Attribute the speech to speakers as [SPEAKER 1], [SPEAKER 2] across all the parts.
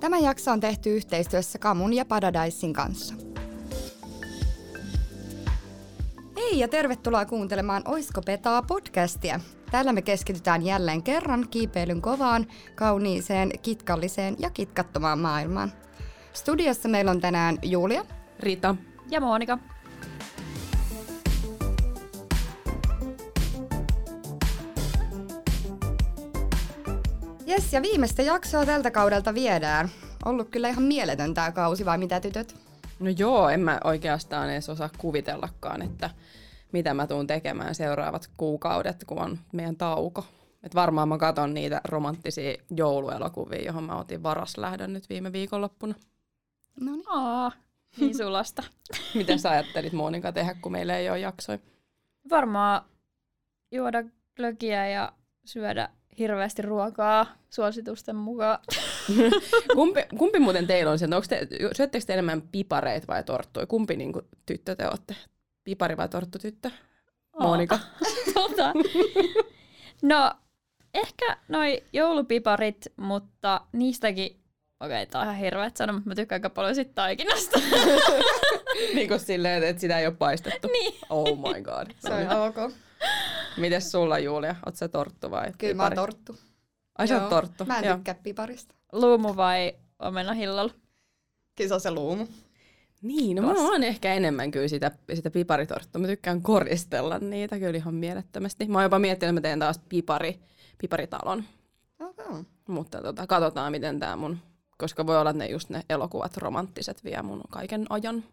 [SPEAKER 1] Tämä jakso on tehty yhteistyössä Kamun ja Paradisein kanssa. Hei ja tervetuloa kuuntelemaan Oisko Petaa podcastia. Täällä me keskitytään jälleen kerran kiipeilyn kovaan, kauniiseen, kitkalliseen ja kitkattomaan maailmaan. Studiossa meillä on tänään Julia,
[SPEAKER 2] Rita
[SPEAKER 3] ja Monika.
[SPEAKER 1] Jes, ja viimeistä jaksoa tältä kaudelta viedään. Ollut kyllä ihan mieletön tämä kausi, vai mitä tytöt?
[SPEAKER 2] No joo, en mä oikeastaan edes osaa kuvitellakaan, että mitä mä tuun tekemään seuraavat kuukaudet, kun on meidän tauko. Et varmaan mä katon niitä romanttisia jouluelokuvia, johon mä otin varaslähdön nyt viime viikonloppuna.
[SPEAKER 1] No niin.
[SPEAKER 3] Aa, niin sulasta.
[SPEAKER 2] Miten sä ajattelit Monika tehdä, kun meillä ei ole jaksoja?
[SPEAKER 3] Varmaan juoda glögiä ja syödä hirveästi ruokaa suositusten mukaan.
[SPEAKER 2] kumpi, kumpi muuten teillä on se, onko te, syöttekö te enemmän pipareita vai torttuja? Kumpi niin kuin, tyttö te olette? Pipari vai torttutyttö? Monika?
[SPEAKER 3] tota. No, ehkä noi joulupiparit, mutta niistäkin, okei, tää on ihan hirveet sanoa, mutta mä tykkään aika paljon sit taikinasta.
[SPEAKER 2] niin kuin silleen, että sitä ei ole paistettu.
[SPEAKER 3] niin.
[SPEAKER 2] Oh my god.
[SPEAKER 1] Se on ok.
[SPEAKER 2] Mites sulla Julia? Oot sä torttu vai
[SPEAKER 1] Kyllä mä oon torttu.
[SPEAKER 2] Ai sä oot torttu?
[SPEAKER 1] Mä en
[SPEAKER 2] Joo.
[SPEAKER 1] tykkää piparista.
[SPEAKER 3] Luumu vai omena hillalla?
[SPEAKER 1] Kyllä se on se luumu.
[SPEAKER 2] Niin, no mä oon ehkä enemmän kyllä sitä, sitä piparitorttua. Mä tykkään koristella niitä kyllä ihan mielettömästi. Mä oon jopa miettinyt, että mä teen taas pipari, piparitalon.
[SPEAKER 1] Okay.
[SPEAKER 2] Mutta tota, katsotaan, miten tämä mun... Koska voi olla, että ne just ne elokuvat romanttiset vie mun kaiken ajan.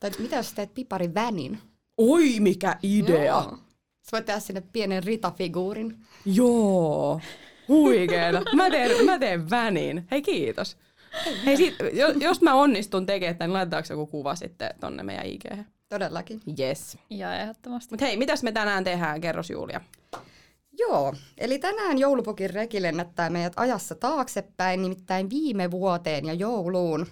[SPEAKER 1] Tai mitä jos teet piparivänin?
[SPEAKER 2] Oi, mikä idea!
[SPEAKER 1] Joo. Sä voit tehdä sinne pienen ritafiguurin.
[SPEAKER 2] Joo. Huikeeta. Mä teen, mä teen vänin. Hei kiitos. Hei, sit, jos, jos mä onnistun tekemään tämän, niin laitetaanko joku kuva sitten tonne meidän IG?
[SPEAKER 1] Todellakin.
[SPEAKER 2] Yes.
[SPEAKER 3] Ja ehdottomasti.
[SPEAKER 2] Mut hei, mitäs me tänään tehdään? Kerros Julia.
[SPEAKER 1] Joo, eli tänään joulupukin reki lennättää meidät ajassa taaksepäin, nimittäin viime vuoteen ja jouluun.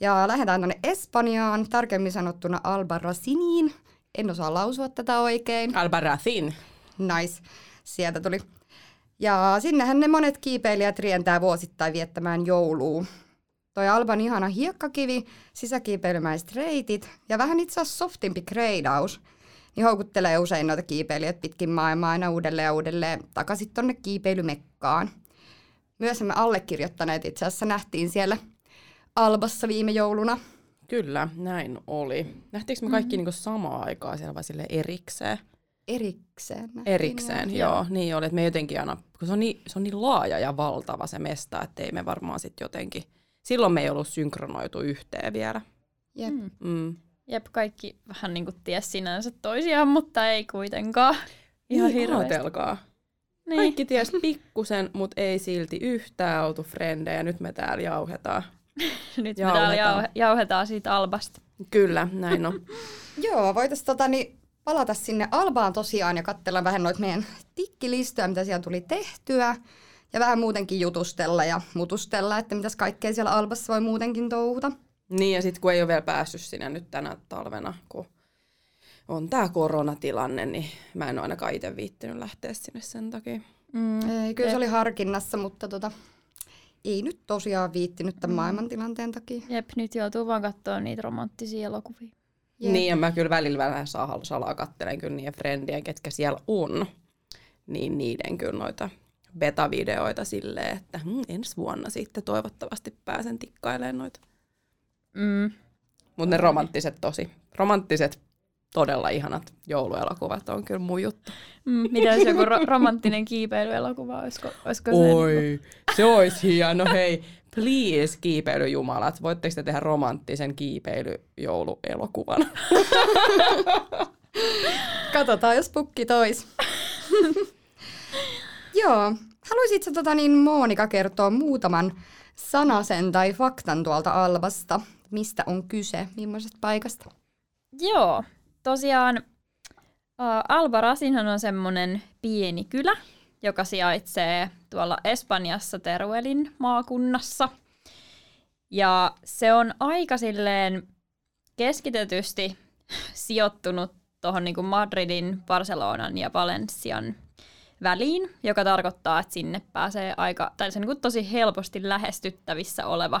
[SPEAKER 1] Ja lähdetään tuonne Espanjaan, tarkemmin sanottuna Albarraciniin. En osaa lausua tätä oikein.
[SPEAKER 2] Albarracin.
[SPEAKER 1] Nice, sieltä tuli. Ja sinnehän ne monet kiipeilijät rientää vuosittain viettämään joulua. Toi Alban ihana hiekkakivi, sisäkiipeilymäiset reitit ja vähän itse asiassa softimpi kreidaus, niin houkuttelee usein noita kiipeilijät pitkin maailmaa aina uudelleen ja uudelleen takaisin tonne kiipeilymekkaan. Myös me allekirjoittaneet itse asiassa nähtiin siellä Albassa viime jouluna.
[SPEAKER 2] Kyllä, näin oli. Nähtiinkö me kaikki mm-hmm. niinku samaa aikaa siellä vai sille erikseen?
[SPEAKER 1] Erikseen. nähtiin
[SPEAKER 2] Erikseen,
[SPEAKER 1] vai?
[SPEAKER 2] joo. Niin oli, että me jotenkin aina, kun se on niin, se on niin laaja ja valtava se mesta, että ei me varmaan sitten jotenkin, silloin me ei ollut synkronoitu yhteen vielä.
[SPEAKER 1] Jep.
[SPEAKER 3] Mm.
[SPEAKER 2] Mm.
[SPEAKER 3] Jep, kaikki vähän niin kuin ties sinänsä toisiaan, mutta ei kuitenkaan. Ihan
[SPEAKER 2] niin,
[SPEAKER 3] hirveästi. Niin.
[SPEAKER 2] Kaikki ties pikkusen, mutta ei silti yhtään oltu frendejä. Nyt me täällä jauhetaan.
[SPEAKER 3] Nyt me täällä
[SPEAKER 2] Jauhetaan.
[SPEAKER 3] jauhe- jauhetaan siitä albasta.
[SPEAKER 2] Kyllä, näin on.
[SPEAKER 1] Joo, voitaisiin tota, niin, palata sinne Albaan tosiaan ja katsella vähän noita meidän tikkilistoja, mitä siellä tuli tehtyä. Ja vähän muutenkin jutustella ja mutustella, että mitäs kaikkea siellä Albassa voi muutenkin touhuta.
[SPEAKER 2] Niin ja sitten kun ei ole vielä päässyt sinne nyt tänä talvena, kun on tämä koronatilanne, niin mä en ole ainakaan itse viittinyt lähteä sinne sen takia.
[SPEAKER 3] Mm.
[SPEAKER 1] Ei, kyllä se oli harkinnassa, mutta tota, ei nyt tosiaan viittinyt tämän maailmantilanteen takia.
[SPEAKER 3] Jep, nyt joutuu vaan katsoa niitä romanttisia elokuvia.
[SPEAKER 1] Jep.
[SPEAKER 2] Niin ja mä kyllä välillä vähän saa- salaa kattelen kyllä niiden frendien, ketkä siellä on, niin niiden kyllä noita beta-videoita silleen, että hm, ensi vuonna sitten toivottavasti pääsen tikkailemaan noita.
[SPEAKER 3] Mm.
[SPEAKER 2] Mutta ne romanttiset tosi, romanttiset todella ihanat jouluelokuvat on kyllä mun juttu.
[SPEAKER 3] Mm. Mitä jos joku ro- romanttinen kiipeilyelokuva, olisiko, olisiko se?
[SPEAKER 2] Oi, se olisi hieno. Hei, please kiipeilyjumalat, voitteko te tehdä romanttisen kiipeilyjouluelokuvan?
[SPEAKER 1] Katsotaan, jos pukki tois. Joo. Haluaisitko tota, niin Monika kertoa muutaman sanasen tai faktan tuolta Albasta? Mistä on kyse? Millaisesta paikasta?
[SPEAKER 3] Joo, tosiaan Albarasinhan on semmoinen pieni kylä, joka sijaitsee tuolla Espanjassa Teruelin maakunnassa. Ja se on aika silleen keskitetysti sijoittunut tuohon niin Madridin, Barcelonan ja Valencian väliin, joka tarkoittaa, että sinne pääsee aika, tai se on niin tosi helposti lähestyttävissä oleva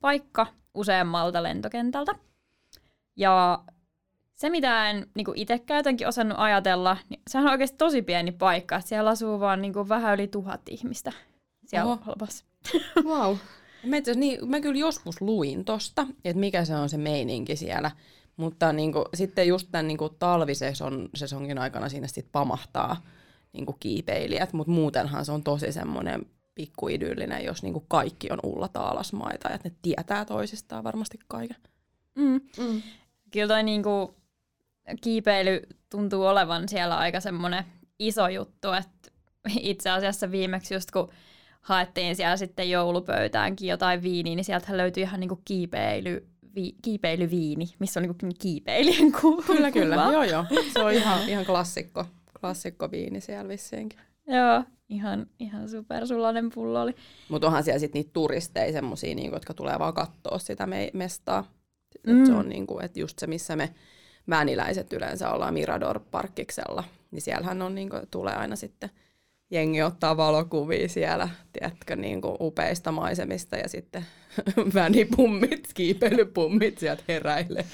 [SPEAKER 3] paikka useammalta lentokentältä. Ja se, mitä en niin itsekään jotenkin osannut ajatella, niin sehän on oikeasti tosi pieni paikka. Että siellä asuu vaan niin kuin vähän yli tuhat ihmistä siellä Oho.
[SPEAKER 2] Wow. Mä, niin, mä kyllä joskus luin tosta, että mikä se on se meininki siellä. Mutta niin kuin, sitten just tämän niin talvisesongin aikana sinne sitten pamahtaa niin kuin kiipeilijät, mutta muutenhan se on tosi semmoinen pikkuidyllinen, jos niin kuin kaikki on Ulla Taalasmaita ja että ne tietää toisistaan varmasti kaiken.
[SPEAKER 3] Mm. Mm. Kyllä toi niin kuin, kiipeily tuntuu olevan siellä aika semmoinen iso juttu, että itse asiassa viimeksi just kun haettiin siellä sitten joulupöytäänkin jotain viiniä, niin sieltä löytyi ihan niinku kiipeily, vi, kiipeilyviini, missä on niinku kiipeilijän kuva.
[SPEAKER 2] Kyllä, kyllä. Joo, joo. Se on ihan, ihan klassikko, klassikko viini siellä vissiinkin.
[SPEAKER 3] Joo, ihan, ihan supersulainen pullo oli.
[SPEAKER 2] Mutta onhan siellä sitten niitä turisteja, semmosia, niinku, jotka tulee vaan katsoa sitä me- mestaa. Mm. Et se on niinku, et just se, missä me väniläiset yleensä ollaan Mirador-parkkiksella, niin siellähän on, niinku, tulee aina sitten – jengi ottaa valokuvia siellä, tiedätkö, niin kuin upeista maisemista ja sitten vänipummit, kiipeilypummit sieltä heräilee.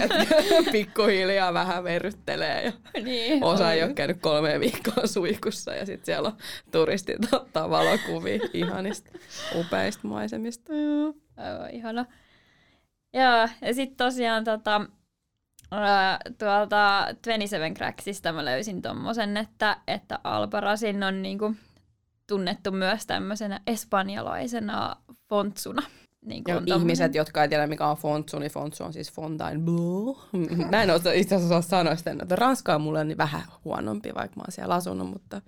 [SPEAKER 2] pikkuhiljaa vähän verryttelee ja niin, osa ei ole käynyt kolme viikkoa suihkussa ja sitten siellä on turistit ottaa valokuvia ihanista upeista maisemista.
[SPEAKER 3] Joo, aivan ihana. Joo, ja sitten tosiaan tota, tuolta 27 Cracksista mä löysin tommosen, että, että Albarasin on niinku tunnettu myös tämmöisenä espanjalaisena fontsuna.
[SPEAKER 2] Niin kuin ihmiset, jotka ei tiedä mikä on fontsu, niin fontsu on siis Fontainebleau. Mä en osaa itse asiassa sanoa sitä, että Ranska on mulle niin vähän huonompi, vaikka mä oon siellä asunut, mutta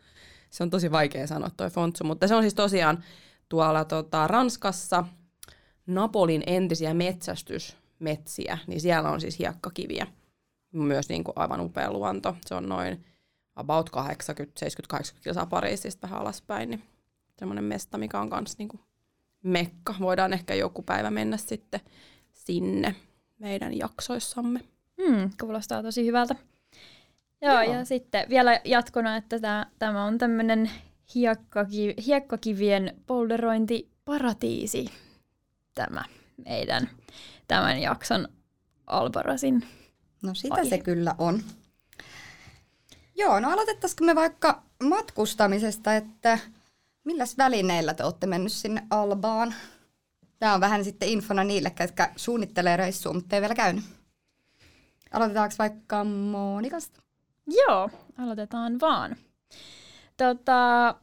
[SPEAKER 2] se on tosi vaikea sanoa toi fontsu. Mutta se on siis tosiaan tuolla tota, Ranskassa Napolin entisiä metsästys metsiä, niin siellä on siis hiekkakiviä. Myös niin kuin aivan upea luonto. Se on noin about 80, 70, 80 kilsaa Pariisista vähän alaspäin, niin semmoinen mesta, mikä on myös niin kuin mekka. Voidaan ehkä joku päivä mennä sitten sinne meidän jaksoissamme.
[SPEAKER 3] Hmm, kuulostaa tosi hyvältä. Joo, Joo. ja sitten vielä jatkona, että tämä, tämä on tämmöinen hiekkakiv, hiekkakivien polderointiparatiisi, tämä meidän tämän jakson Albarasin
[SPEAKER 1] No sitä aihe. se kyllä on. Joo, no aloitettaisiko me vaikka matkustamisesta, että milläs välineillä te olette mennyt sinne Albaan? Tämä on vähän sitten infona niille, jotka suunnittelee reissua, mutta ei vielä käynyt. Aloitetaanko vaikka Monikasta?
[SPEAKER 3] Joo, aloitetaan vaan. Tota,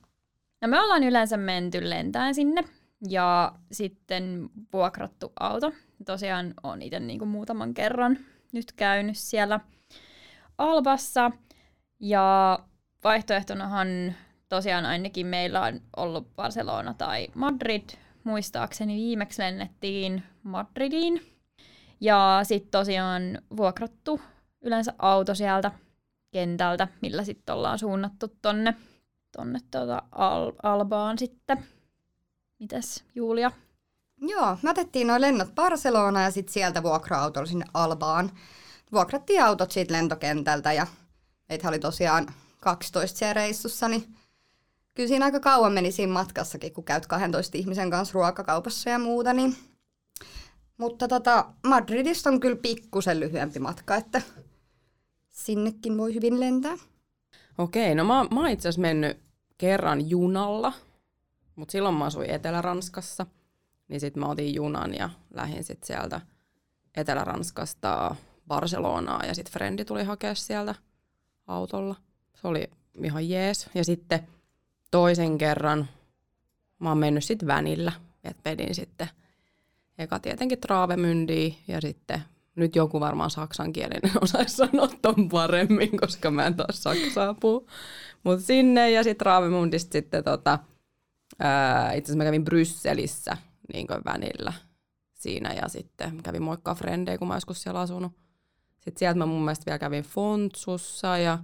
[SPEAKER 3] no me ollaan yleensä menty lentäen sinne ja sitten vuokrattu auto. Tosiaan on itse niinku muutaman kerran nyt käynyt siellä Albassa. Ja vaihtoehtonahan tosiaan ainakin meillä on ollut Barcelona tai Madrid. Muistaakseni viimeksi lennettiin Madridiin. Ja sitten tosiaan vuokrattu yleensä auto sieltä kentältä, millä sitten ollaan suunnattu tonne, tonne tuota Al- Albaan sitten. Mitäs Julia?
[SPEAKER 1] Joo, me otettiin noin lennot Barcelona ja sitten sieltä vuokra-autolla sinne Albaan. Vuokrattiin autot siitä lentokentältä ja meitä oli tosiaan 12 siellä reissussa, niin kyllä siinä aika kauan meni siinä matkassakin, kun käyt 12 ihmisen kanssa ruokakaupassa ja muuta. Niin. Mutta tota, Madridista on kyllä pikkusen lyhyempi matka, että sinnekin voi hyvin lentää.
[SPEAKER 2] Okei, no mä, mä itse asiassa mennyt kerran junalla, mutta silloin mä asuin Etelä-Ranskassa – niin sitten mä otin junan ja lähdin sitten sieltä Etelä-Ranskasta Barcelonaa ja sitten frendi tuli hakea sieltä autolla. Se oli ihan jees. Ja sitten toisen kerran mä oon mennyt sitten vänillä. että vedin sitten eka tietenkin Traavemyndiä ja sitten nyt joku varmaan saksankielinen osaisi sanoa ton paremmin, koska mä en taas saksaa puhu. Mutta sinne ja sitten Traavemundista sitten tota, itse asiassa mä kävin Brysselissä niin kuin vänillä siinä ja sitten kävin moikkaa frendejä, kun mä joskus siellä asunut. Sitten sieltä mä mun mielestä vielä kävin Fontsussa ja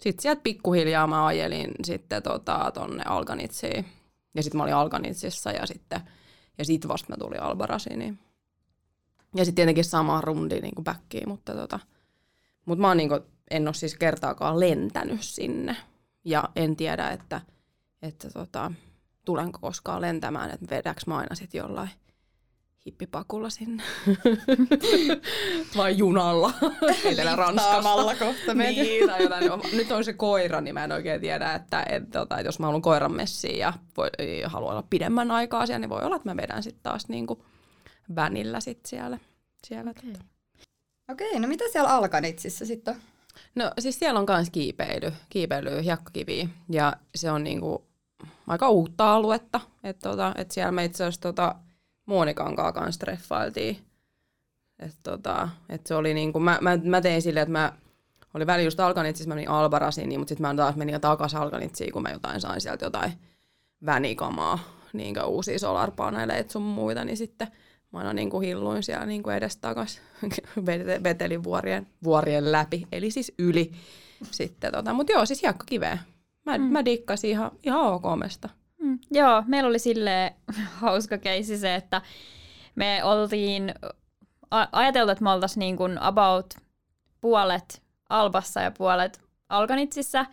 [SPEAKER 2] sitten sieltä pikkuhiljaa mä ajelin sitten tota, tonne Alganitsiin. Ja sitten mä olin Alganitsissa ja sitten ja sit vasta mä tulin Albarasiin. Ja sitten tietenkin sama rundi niin kuin backiin, mutta tota, mut mä oon niin kuin, en ole siis kertaakaan lentänyt sinne, Ja en tiedä, että, että tota, tulenko koskaan lentämään, että vedäks mä aina sitten jollain hippipakulla sinne. Vai junalla Etelä-Ranskasta.
[SPEAKER 1] kohta
[SPEAKER 2] niin, tai jotain. Nyt on se koira, niin mä en oikein tiedä, että, että, tota, että jos mä haluan koiran messiin ja, voi, haluan olla pidemmän aikaa siellä, niin voi olla, että mä vedän sitten taas niinku vänillä sit siellä. siellä
[SPEAKER 1] Okei, okay. okay, no mitä siellä Alkanitsissä sitten on?
[SPEAKER 2] No siis siellä on myös kiipeily, kiipeily, hiekkakivi ja se on niinku aika uutta aluetta. Että tota, et siellä me itse asiassa tota, Monikan kanssa treffailtiin. Et tota, et se oli niinku, mä, mä, mä tein silleen, että mä oli väli just Alkanitsissä, mä menin Albarasiin, niin, mutta sitten mä taas menin takaisin Alkanitsiin, kun mä jotain sain sieltä jotain vänikamaa, niin uusia solarpaneeleita sun muita, niin sitten mä aina niin kuin hilluin siellä niin kuin edestakas, vetelin vuorien, vuorien läpi, eli siis yli. Sitten tota, mutta joo, siis kiveä. Mä, mm. mä dikkasin ihan, ihan ok-mesta.
[SPEAKER 3] Mm. Joo, meillä oli sille hauska keissi se, että me oltiin ajateltu, että me oltaisiin niin kuin about puolet Albassa ja puolet Alkanitsissa,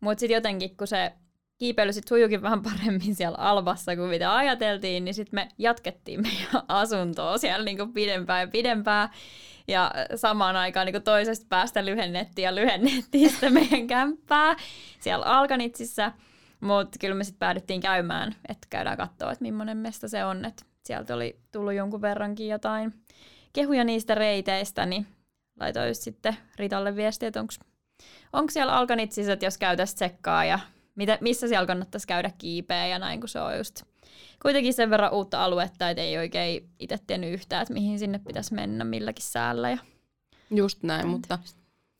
[SPEAKER 3] mutta sitten jotenkin kun se kiipeily sitten sujuukin vähän paremmin siellä Albassa kuin mitä ajateltiin, niin sitten me jatkettiin meidän asuntoa siellä niinku pidempään ja pidempään. Ja samaan aikaan niinku toisesta päästä lyhennettiin ja lyhennettiin sitä meidän kämppää siellä Alkanitsissä. Mutta kyllä me sitten päädyttiin käymään, että käydään katsoa, että millainen mesta se on. Et sieltä oli tullut jonkun verrankin jotain kehuja niistä reiteistä, niin laitoin sitten Ritalle viestiä, että onko siellä Alkanitsissa, että jos käytäisiin tsekkaa ja mitä, missä siellä kannattaisi käydä kiipeä ja näin, kun se on just kuitenkin sen verran uutta aluetta, että ei oikein itse tiennyt yhtään, että mihin sinne pitäisi mennä milläkin säällä. Ja
[SPEAKER 2] just näin, mutta,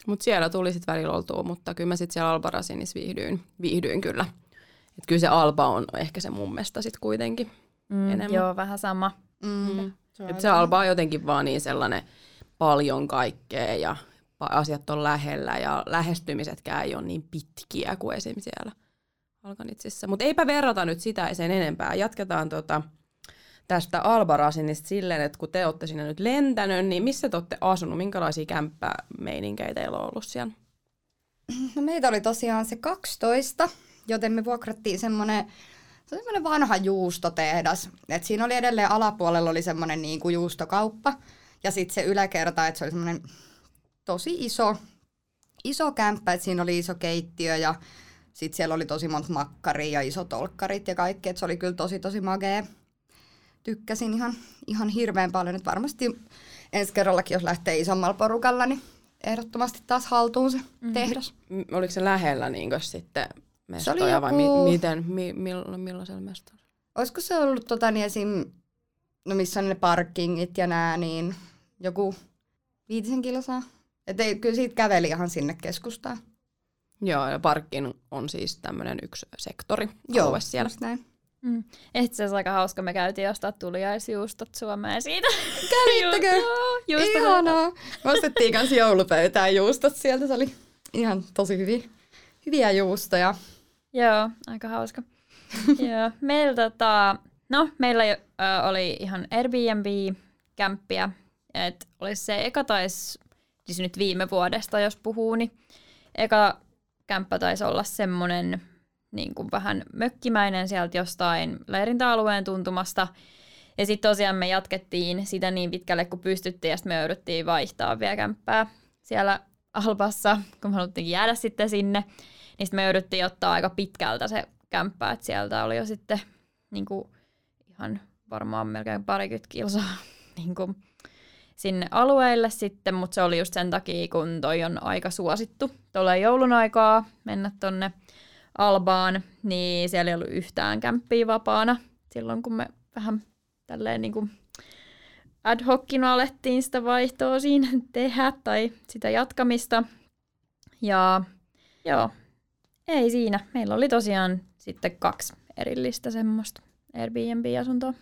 [SPEAKER 2] mutta siellä tuli sitten välillä oltua, mutta kyllä mä sitten siellä Albarasinissa viihdyin, viihdyin kyllä. Et kyllä se Alba on ehkä se mun mielestä sitten kuitenkin mm, enemmän.
[SPEAKER 3] Joo, vähän sama.
[SPEAKER 2] Mm. Se, Et se Alba on jotenkin vaan niin sellainen paljon kaikkea ja asiat on lähellä ja lähestymisetkään ei ole niin pitkiä kuin esimerkiksi siellä Alkanitsissa. Mutta eipä verrata nyt sitä sen enempää. Jatketaan tota, tästä Albarasinista silleen, että kun te olette sinne nyt lentänyt, niin missä te olette asunut? Minkälaisia kämppämeininkejä teillä on ollut siellä?
[SPEAKER 1] No meitä oli tosiaan se 12, joten me vuokrattiin semmoinen se on semmoinen vanha juustotehdas. Et siinä oli edelleen alapuolella oli semmoinen niin kuin juustokauppa. Ja sitten se yläkerta, että se oli semmoinen tosi iso, iso kämppä, että siinä oli iso keittiö ja sitten siellä oli tosi monta makkaria ja isot olkkarit ja kaikki, että se oli kyllä tosi tosi magea. Tykkäsin ihan, ihan hirveän paljon, että varmasti ensi kerrallakin, jos lähtee isommalla porukalla, niin ehdottomasti taas haltuun se mm. tehdas.
[SPEAKER 2] M- oliko se lähellä niin sitten mestoja se joku... vai mi- miten, mi- mill- millaisella mestolla?
[SPEAKER 1] Olisiko se ollut tota, niin esim, no missä on ne parkingit ja nää, niin joku viitisen kilsaa? Että kyllä siitä käveli ihan sinne keskustaan.
[SPEAKER 2] Joo, ja parkkin on siis tämmöinen yksi sektori Joo, siellä.
[SPEAKER 1] näin.
[SPEAKER 3] Mm. Itse asiassa aika hauska, me käytiin ostaa tuliaisjuustot Suomeen siitä.
[SPEAKER 1] Kävittekö? Joo, Ihanaa. Me ostettiin kanssa joulupöytään juustot sieltä, se oli ihan tosi hyviä, hyviä juustoja.
[SPEAKER 3] Joo, aika hauska. Joo, meillä, tota, no, meillä ö, oli ihan Airbnb-kämppiä, että olisi se eka taisi, siis nyt viime vuodesta jos puhuu, niin eka kämppä taisi olla semmoinen niin kuin vähän mökkimäinen sieltä jostain leirintäalueen tuntumasta. Ja sitten tosiaan me jatkettiin sitä niin pitkälle, kun pystyttiin, ja sitten me jouduttiin vaihtaa vielä kämppää siellä Albassa, kun me haluttiin jäädä sitten sinne. Niin sitten me jouduttiin ottaa aika pitkältä se kämppä, että sieltä oli jo sitten niin kuin, ihan varmaan melkein parikymmentä kilsaa niin kuin, sinne alueelle sitten, mutta se oli just sen takia, kun toi on aika suosittu tuolla joulun aikaa mennä tonne Albaan, niin siellä ei ollut yhtään kämppiä vapaana silloin, kun me vähän tälleen niin kuin ad hocina alettiin sitä vaihtoa siinä tehdä tai sitä jatkamista. Ja joo, ei siinä. Meillä oli tosiaan sitten kaksi erillistä semmoista Airbnb-asuntoa.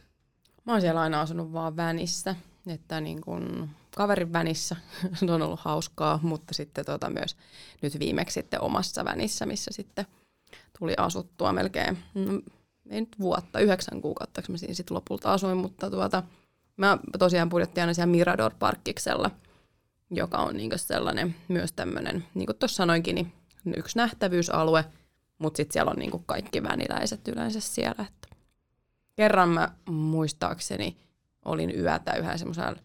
[SPEAKER 2] Mä oon siellä aina asunut vaan vänissä että niin kun kaverin vänissä se on ollut hauskaa, mutta sitten tota myös nyt viimeksi sitten omassa vänissä, missä sitten tuli asuttua melkein, no, ei nyt vuotta, yhdeksän kuukautta, mä siinä sitten lopulta asuin, mutta tuota, mä tosiaan budjettiin aina siellä Mirador Parkkiksella, joka on niin sellainen myös tämmöinen, niin kuin tuossa sanoinkin, niin yksi nähtävyysalue, Mutta sitten siellä on niinku kaikki väniläiset yleensä siellä. Että. Kerran mä muistaakseni olin yötä yhä semmoisella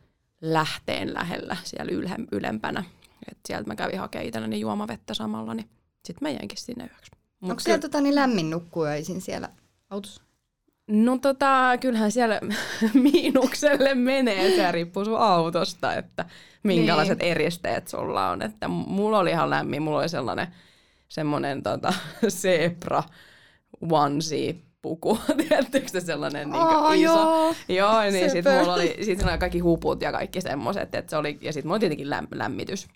[SPEAKER 2] lähteen lähellä siellä yle, ylempänä. Et sieltä mä kävin hakemaan itselleni juomavettä samalla, niin sitten mä jäinkin sinne yöksi.
[SPEAKER 1] Mut Onko siellä tota, niin lämmin nukkua öisin siellä autossa?
[SPEAKER 2] No tota, kyllähän siellä miinukselle menee, se riippuu sun autosta, että minkälaiset niin. eristeet sulla on. Että mulla oli ihan lämmin, mulla oli sellainen semmoinen tota, zebra onesie puku, tiedättekö sellainen niin oh, iso. Joo, joo niin sitten mulla oli sit kaikki huput ja kaikki semmoiset, että se oli, ja sitten mulla oli tietenkin läm, lämmitys,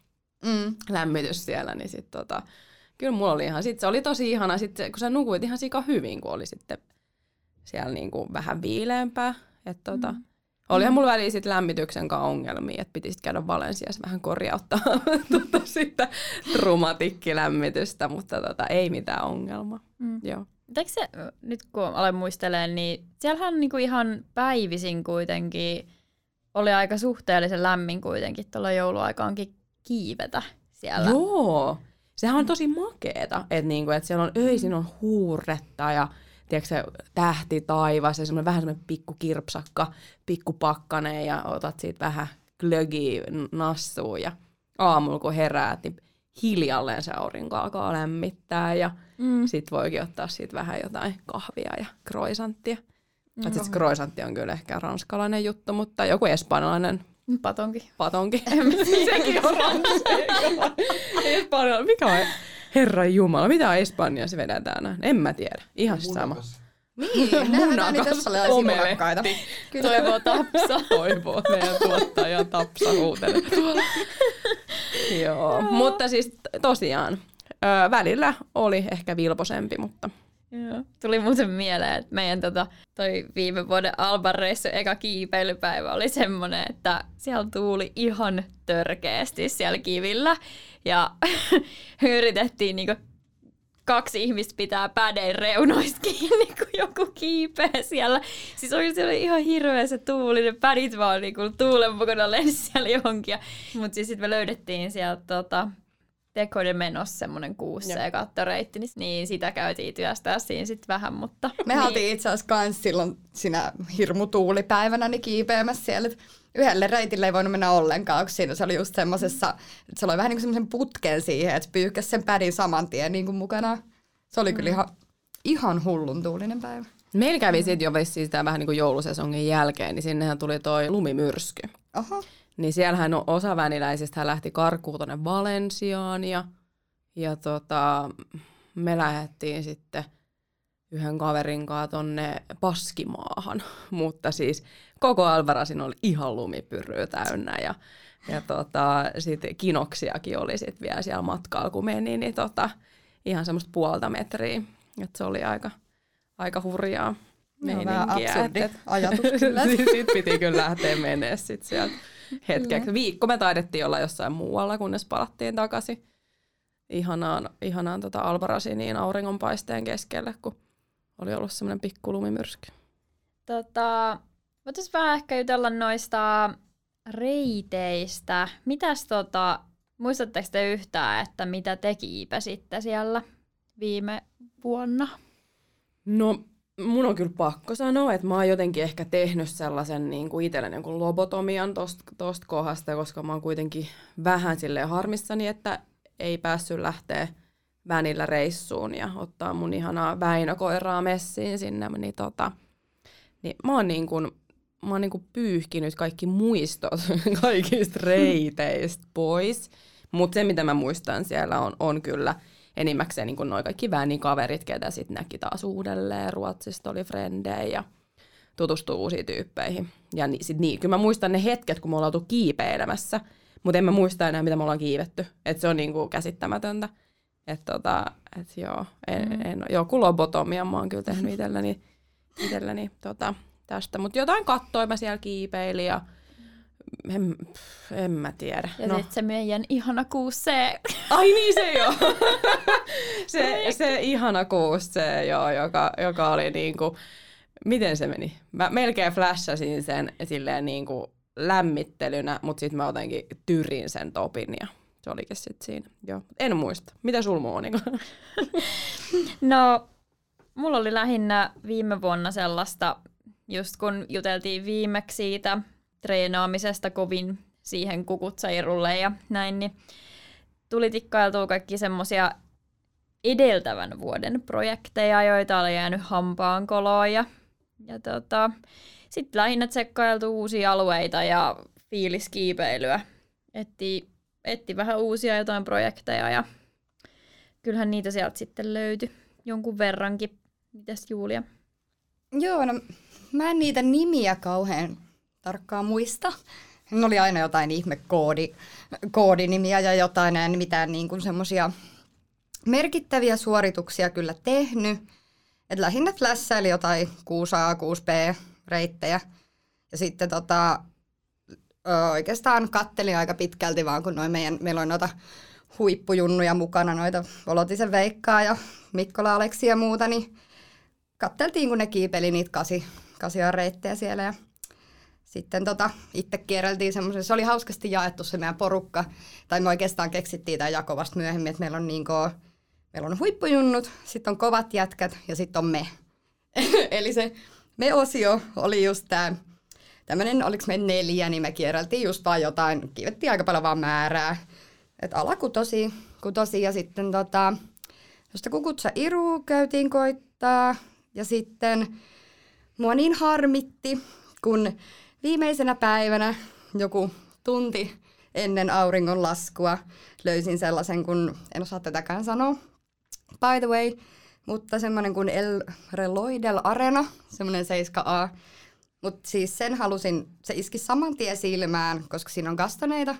[SPEAKER 2] mm. lämmitys siellä, niin sitten tota, kyllä mulla oli ihan, sit se oli tosi ihana, sit se, kun sä nukuit ihan sika hyvin, kun oli sitten siellä niin kuin vähän viileämpää. Että tota, mm. Olihan mulla väliin sit lämmityksen kanssa ongelmia, että piti käydä Valensiassa vähän korjauttaa tota sitä trumatikkilämmitystä, mutta tota, ei mitään ongelmaa. Mm. Joo.
[SPEAKER 3] Eikö se, nyt kun aloin muistelemaan, niin siellähän niinku ihan päivisin kuitenkin oli aika suhteellisen lämmin kuitenkin tuolla jouluaikaankin kiivetä siellä.
[SPEAKER 2] Joo, sehän on tosi makeeta, että niinku, et siellä on öisin on huuretta ja tiedätkö, tähti taivas ja semmoinen vähän semmoinen pikku kirpsakka, pikku pakkane ja otat siitä vähän glögiä nassuun ja aamulla kun heräät, niin hiljalleen se aurinko alkaa lämmittää ja mm. sit voikin ottaa siitä vähän jotain kahvia ja kroisanttia. Mm. Sitten kroisantti on kyllä ehkä ranskalainen juttu, mutta joku espanjalainen
[SPEAKER 3] Patonki.
[SPEAKER 2] Patonki. Sekin on Espanjalainen. Mikä on Herra Jumala, mitä Espanjassa vedetään? En mä tiedä. Ihan sama.
[SPEAKER 1] Niin, nämä niitä omelekkaita.
[SPEAKER 3] Toivoo Tapsa.
[SPEAKER 2] Toivoo meidän tuottaja Tapsa huutelee. Joo, mutta siis tosiaan ö, välillä oli ehkä vilposempi, mutta
[SPEAKER 3] Joo. Tuli muuten mieleen, että meidän tota, toi viime vuoden Alban reissu eka kiipeilypäivä oli semmoinen, että siellä tuuli ihan törkeästi siellä kivillä. Ja yritettiin niinku kaksi ihmistä pitää pädeen reunoista kiinni, kun joku kiipee siellä. Siis oli siellä ihan hirveä se tuuli, ne pädit vaan niinku tuulen mukana lensi siellä johonkin. Mutta siis sitten me löydettiin sieltä tota, Tekoiden menossa semmoinen kuusi c kattoreitti, niin, niin sitä käytiin työstää siinä sitten vähän, mutta...
[SPEAKER 1] Me
[SPEAKER 3] niin.
[SPEAKER 1] oltiin itse asiassa kans silloin siinä hirmutuulipäivänä niin kiipeämässä siellä, että yhdelle reitille ei voinut mennä ollenkaan, kun siinä se oli just semmoisessa, että se oli vähän niin kuin semmoisen putken siihen, että pyyhkäsi sen pädin saman tien niin kuin mukana. Se oli mm. kyllä ihan, ihan hullun tuulinen päivä.
[SPEAKER 2] Meillä kävi sitten jo vissiin sitä vähän niin kuin joulusesongin jälkeen, niin sinnehän tuli toi lumimyrsky.
[SPEAKER 1] Oho.
[SPEAKER 2] Niin siellähän on osa väniläisistä hän lähti karkuun tuonne Valensiaan ja, ja tota, me lähdettiin sitten yhden kaverin kanssa tonne Paskimaahan, mutta siis koko Alvarasin oli ihan lumipyryä täynnä ja, ja tota, sitten kinoksiakin oli sitten vielä siellä matkalla, kun meni, niin tota, ihan semmoista puolta metriä, että se oli aika, aika hurjaa
[SPEAKER 1] meininkiä. No, vähän ajatus kyllä.
[SPEAKER 2] sitten piti kyllä lähteä menee sitten sieltä hetkeksi. Viikko me taidettiin olla jossain muualla, kunnes palattiin takaisin ihanaan, ihanaan tota Albarasiniin auringonpaisteen keskelle, kun oli ollut semmoinen pikku lumimyrsky.
[SPEAKER 3] Tota, voitaisiin vähän ehkä jutella noista reiteistä. Mitäs tota, muistatteko te yhtään, että mitä te kiipesitte siellä viime vuonna?
[SPEAKER 2] No mun on kyllä pakko sanoa, että mä oon jotenkin ehkä tehnyt sellaisen niin kuin itselleni niin lobotomian tosta, tosta kohdasta, koska mä oon kuitenkin vähän sille harmissani, että ei päässyt lähteä vänillä reissuun ja ottaa mun ihanaa Väinö-koiraa messiin sinne, niin, tota, niin mä oon, niin kuin, mä oon niin kuin pyyhkinyt kaikki muistot kaikista reiteistä pois, mutta se mitä mä muistan siellä on, on kyllä – enimmäkseen niin noin kaikki kaverit, ketä sitten näki taas uudelleen. Ruotsista oli frendejä ja tutustuu uusiin tyyppeihin. Ja ni, sit niin, kyllä mä muistan ne hetket, kun me ollaan oltu kiipeilemässä, mutta en mä muista enää, mitä me ollaan kiivetty. Että se on niinku käsittämätöntä. Että tota, et joo, en, mm. en, joku lobotomia mä oon kyllä tehnyt itselleni, itselleni tota, tästä. Mutta jotain kattoin mä siellä kiipeili ja en, en mä tiedä.
[SPEAKER 3] Ja no. sitten se meidän ihana 6C.
[SPEAKER 2] Ai niin se joo. se, se ihana 6C joo, joka, joka oli niinku, miten se meni? Mä melkein flashasin sen silleen niinku lämmittelynä, mutta sitten mä jotenkin tyrin sen topin ja se olikin sitten siinä. Joo. En muista. Mitä sul Monika?
[SPEAKER 3] No, mulla oli lähinnä viime vuonna sellaista, just kun juteltiin viimeksi siitä treenaamisesta kovin siihen kukutsairulle ja näin, niin tuli tikkailtua kaikki semmosia edeltävän vuoden projekteja, joita oli jäänyt hampaankoloon ja, ja tota, sitten lähinnä tsekkailtu uusia alueita ja fiiliskiipeilyä. Etti, etti vähän uusia jotain projekteja ja kyllähän niitä sieltä sitten löytyi jonkun verrankin. Mitäs Julia?
[SPEAKER 1] Joo, no mä en niitä nimiä kauhean tarkkaan muista. Ne oli aina jotain ihme koodi, koodinimiä ja jotain, en mitään niin kuin semmosia merkittäviä suorituksia kyllä tehnyt. Et lähinnä flässäili jotain 6A, 6B reittejä. Ja sitten tota, oikeastaan katteli aika pitkälti vaan, kun noin meidän, meillä on noita huippujunnuja mukana, noita Volotisen Veikkaa ja Mikkola Aleksi ja muuta, niin katteltiin, kun ne kiipeli niitä kasi, kasia reittejä siellä ja sitten tota, itse kierreltiin semmoisen, se oli hauskasti jaettu se meidän porukka, tai me oikeastaan keksittiin tämä jako vasta myöhemmin, että meillä on, niin kuin, meillä on huippujunnut, sitten on kovat jätkät ja sitten on me. Eli se me-osio oli just tämä, tämmöinen, oliko me neljä, niin me kierreltiin just vaan jotain, kiivettiin aika paljon vaan määrää. Että alakutosi kutosi ja sitten tota, josta kukutsa Iru käytiin koittaa ja sitten mua niin harmitti, kun viimeisenä päivänä joku tunti ennen auringon laskua löysin sellaisen, kun en osaa tätäkään sanoa, by the way, mutta semmoinen kuin El Reloidel Arena, semmoinen 7A. Mutta siis sen halusin, se iski saman tien silmään, koska siinä on gastoneita,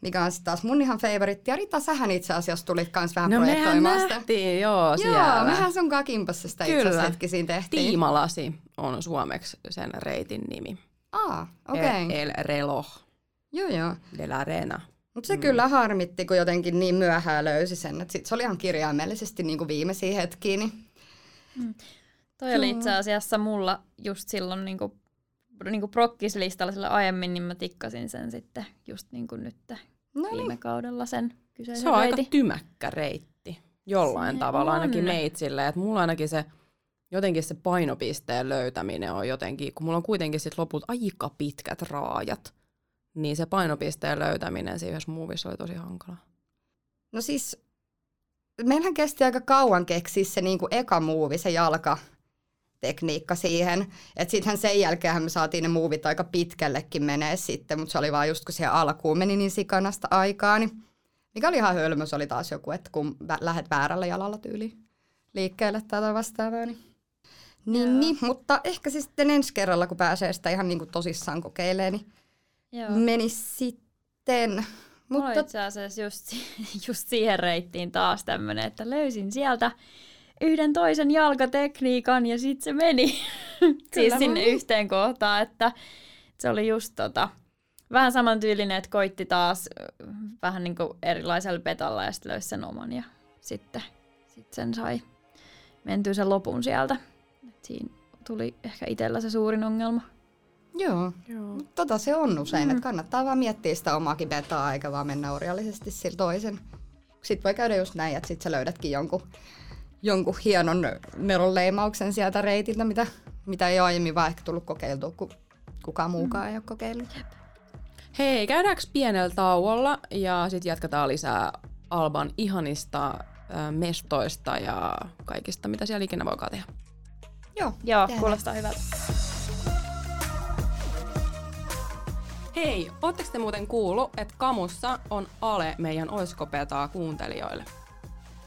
[SPEAKER 1] mikä on sitten taas mun ihan favoritti. Ja Rita, sähän itse asiassa tulit kans vähän
[SPEAKER 2] no
[SPEAKER 1] projektoimaan
[SPEAKER 2] sitä. nähtiin, joo, siellä.
[SPEAKER 1] Joo, mehän sun kakimpassa sitä itse asiassa hetki tehtiin.
[SPEAKER 2] Tiimalasi on suomeksi sen reitin nimi.
[SPEAKER 1] Ah, okei. Okay.
[SPEAKER 2] El, El Reloj.
[SPEAKER 1] Joo, joo.
[SPEAKER 2] De la Arena.
[SPEAKER 1] Mutta se mm. kyllä harmitti, kun jotenkin niin myöhään löysi sen. Että sit se oli ihan kirjaimellisesti niin kuin viimeisiä hetkiä. Niin...
[SPEAKER 3] Mm. Toi oli itse asiassa mulla just silloin niin kuin, niin kuin prokkislistalla sillä aiemmin, niin mä tikkasin sen sitten just niin kuin nyt no niin. viime kaudella sen kyseisen
[SPEAKER 2] Se on
[SPEAKER 3] reiti.
[SPEAKER 2] aika tymäkkä reitti jollain se tavalla on. ainakin meitsille. Että mulla ainakin se jotenkin se painopisteen löytäminen on jotenkin, kun mulla on kuitenkin sit loput aika pitkät raajat, niin se painopisteen löytäminen siinä yhdessä muuvissa oli tosi hankala.
[SPEAKER 1] No siis, meillähän kesti aika kauan keksiä se niinku eka muuvi, se jalka, tekniikka siihen. Että sittenhän sen jälkeen me saatiin ne muuvit aika pitkällekin menee sitten, mutta se oli vaan just kun siihen alkuun meni niin sikanasta aikaa, niin mikä oli ihan hölmö, se oli taas joku, että kun lähdet väärällä jalalla tyyli liikkeelle tai vastaavaa, niin niin, niin, mutta ehkä siis sitten ensi kerralla, kun pääsee sitä ihan niin kuin tosissaan kokeilemaan, niin Joo. menisi sitten.
[SPEAKER 3] Mutta Mulla itse asiassa just, just siihen reittiin taas tämmöinen, että löysin sieltä yhden toisen jalkatekniikan ja sitten se meni siis sinne yhteen kohtaan, että se oli just tota, vähän samantyylinen, että koitti taas vähän niin kuin erilaisella petalla ja sitten löysi sen oman ja sitten sit sen sai mentyä sen lopun sieltä. Siinä tuli ehkä itsellä se suurin ongelma.
[SPEAKER 1] Joo, Joo. tota se on usein, mm. että kannattaa vaan miettiä sitä omaakin betaa, eikä vaan mennä orjallisesti sillä toisen. Sitten voi käydä just näin, että sit sä löydätkin jonkun, jonkun hienon neronleimauksen sieltä reitiltä, mitä, mitä ei ole aiemmin vaan ehkä tullut kokeiltua, kun kukaan muukaan mm. ei ole kokeillut.
[SPEAKER 2] Hei, käydäänkö pienellä tauolla ja sitten jatketaan lisää Alban ihanista äh, mestoista ja kaikista, mitä siellä ikinä voikaan tehdä.
[SPEAKER 1] Joo,
[SPEAKER 3] Joo kuulostaa hyvältä.
[SPEAKER 2] Hei, ootteko te muuten kuullut, että Kamussa on ale meidän oiskopetaa kuuntelijoille?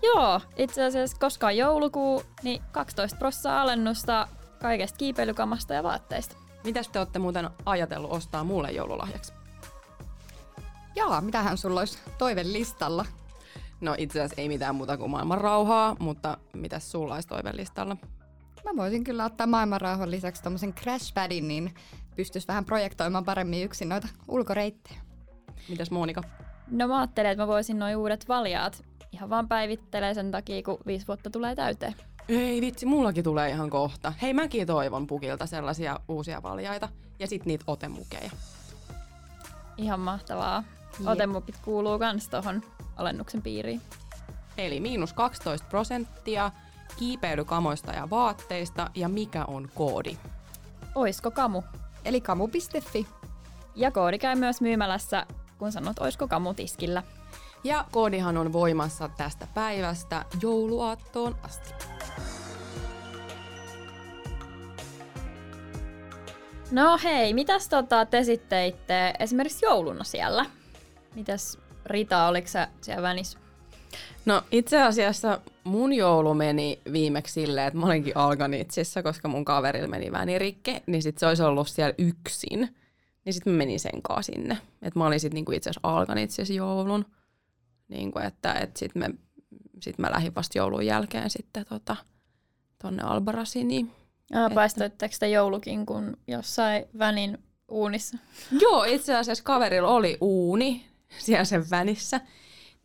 [SPEAKER 3] Joo, itse asiassa koska on joulukuu, niin 12 prossaa alennusta kaikesta kiipeilykamasta ja vaatteista.
[SPEAKER 2] Mitäs te olette muuten ajatellut ostaa mulle joululahjaksi?
[SPEAKER 1] Joo, mitähän sulla olisi toivelistalla?
[SPEAKER 2] No itse asiassa ei mitään muuta kuin maailman rauhaa, mutta mitäs sulla olisi toivelistalla?
[SPEAKER 1] Mä voisin kyllä ottaa maailmanrauhan lisäksi tommosen crash padin, niin pystyisi vähän projektoimaan paremmin yksin noita ulkoreittejä.
[SPEAKER 2] Mitäs Monika?
[SPEAKER 3] No mä ajattelin, että mä voisin noin uudet valjaat ihan vaan päivittelee sen takia, kun viisi vuotta tulee täyteen.
[SPEAKER 2] Ei vitsi, mullakin tulee ihan kohta. Hei, mäkin toivon pukilta sellaisia uusia valjaita ja sit niitä otemukeja.
[SPEAKER 3] Ihan mahtavaa. Otemupit kuuluu kans tohon alennuksen piiriin.
[SPEAKER 2] Eli miinus 12 prosenttia kiipeilykamoista ja vaatteista. Ja mikä on koodi?
[SPEAKER 3] Oisko kamu?
[SPEAKER 1] Eli kamu.fi.
[SPEAKER 3] Ja koodi käy myös myymälässä, kun sanot oisko kamu tiskillä.
[SPEAKER 2] Ja koodihan on voimassa tästä päivästä jouluaattoon asti.
[SPEAKER 3] No hei, mitäs tota te sitten teitte esimerkiksi jouluna siellä? Mitäs Rita, oliko sä siellä vänissä?
[SPEAKER 2] No itse asiassa mun joulu meni viimeksi silleen, että mä olinkin Alganitsissä, koska mun kaverilla meni vänirikke, niin sit se olisi ollut siellä yksin. Niin sit mä menin sen kanssa sinne. Et mä olin sit niinku itse asiassa Alganitsissa joulun. Niinku, että et sit, me, sit mä lähdin vasta joulun jälkeen sitten tota, tonne Albarasiniin.
[SPEAKER 3] Ah, paistoitteko te joulukinkun jossain vänin uunissa?
[SPEAKER 2] Joo, itse asiassa kaverilla oli uuni siellä sen vänissä.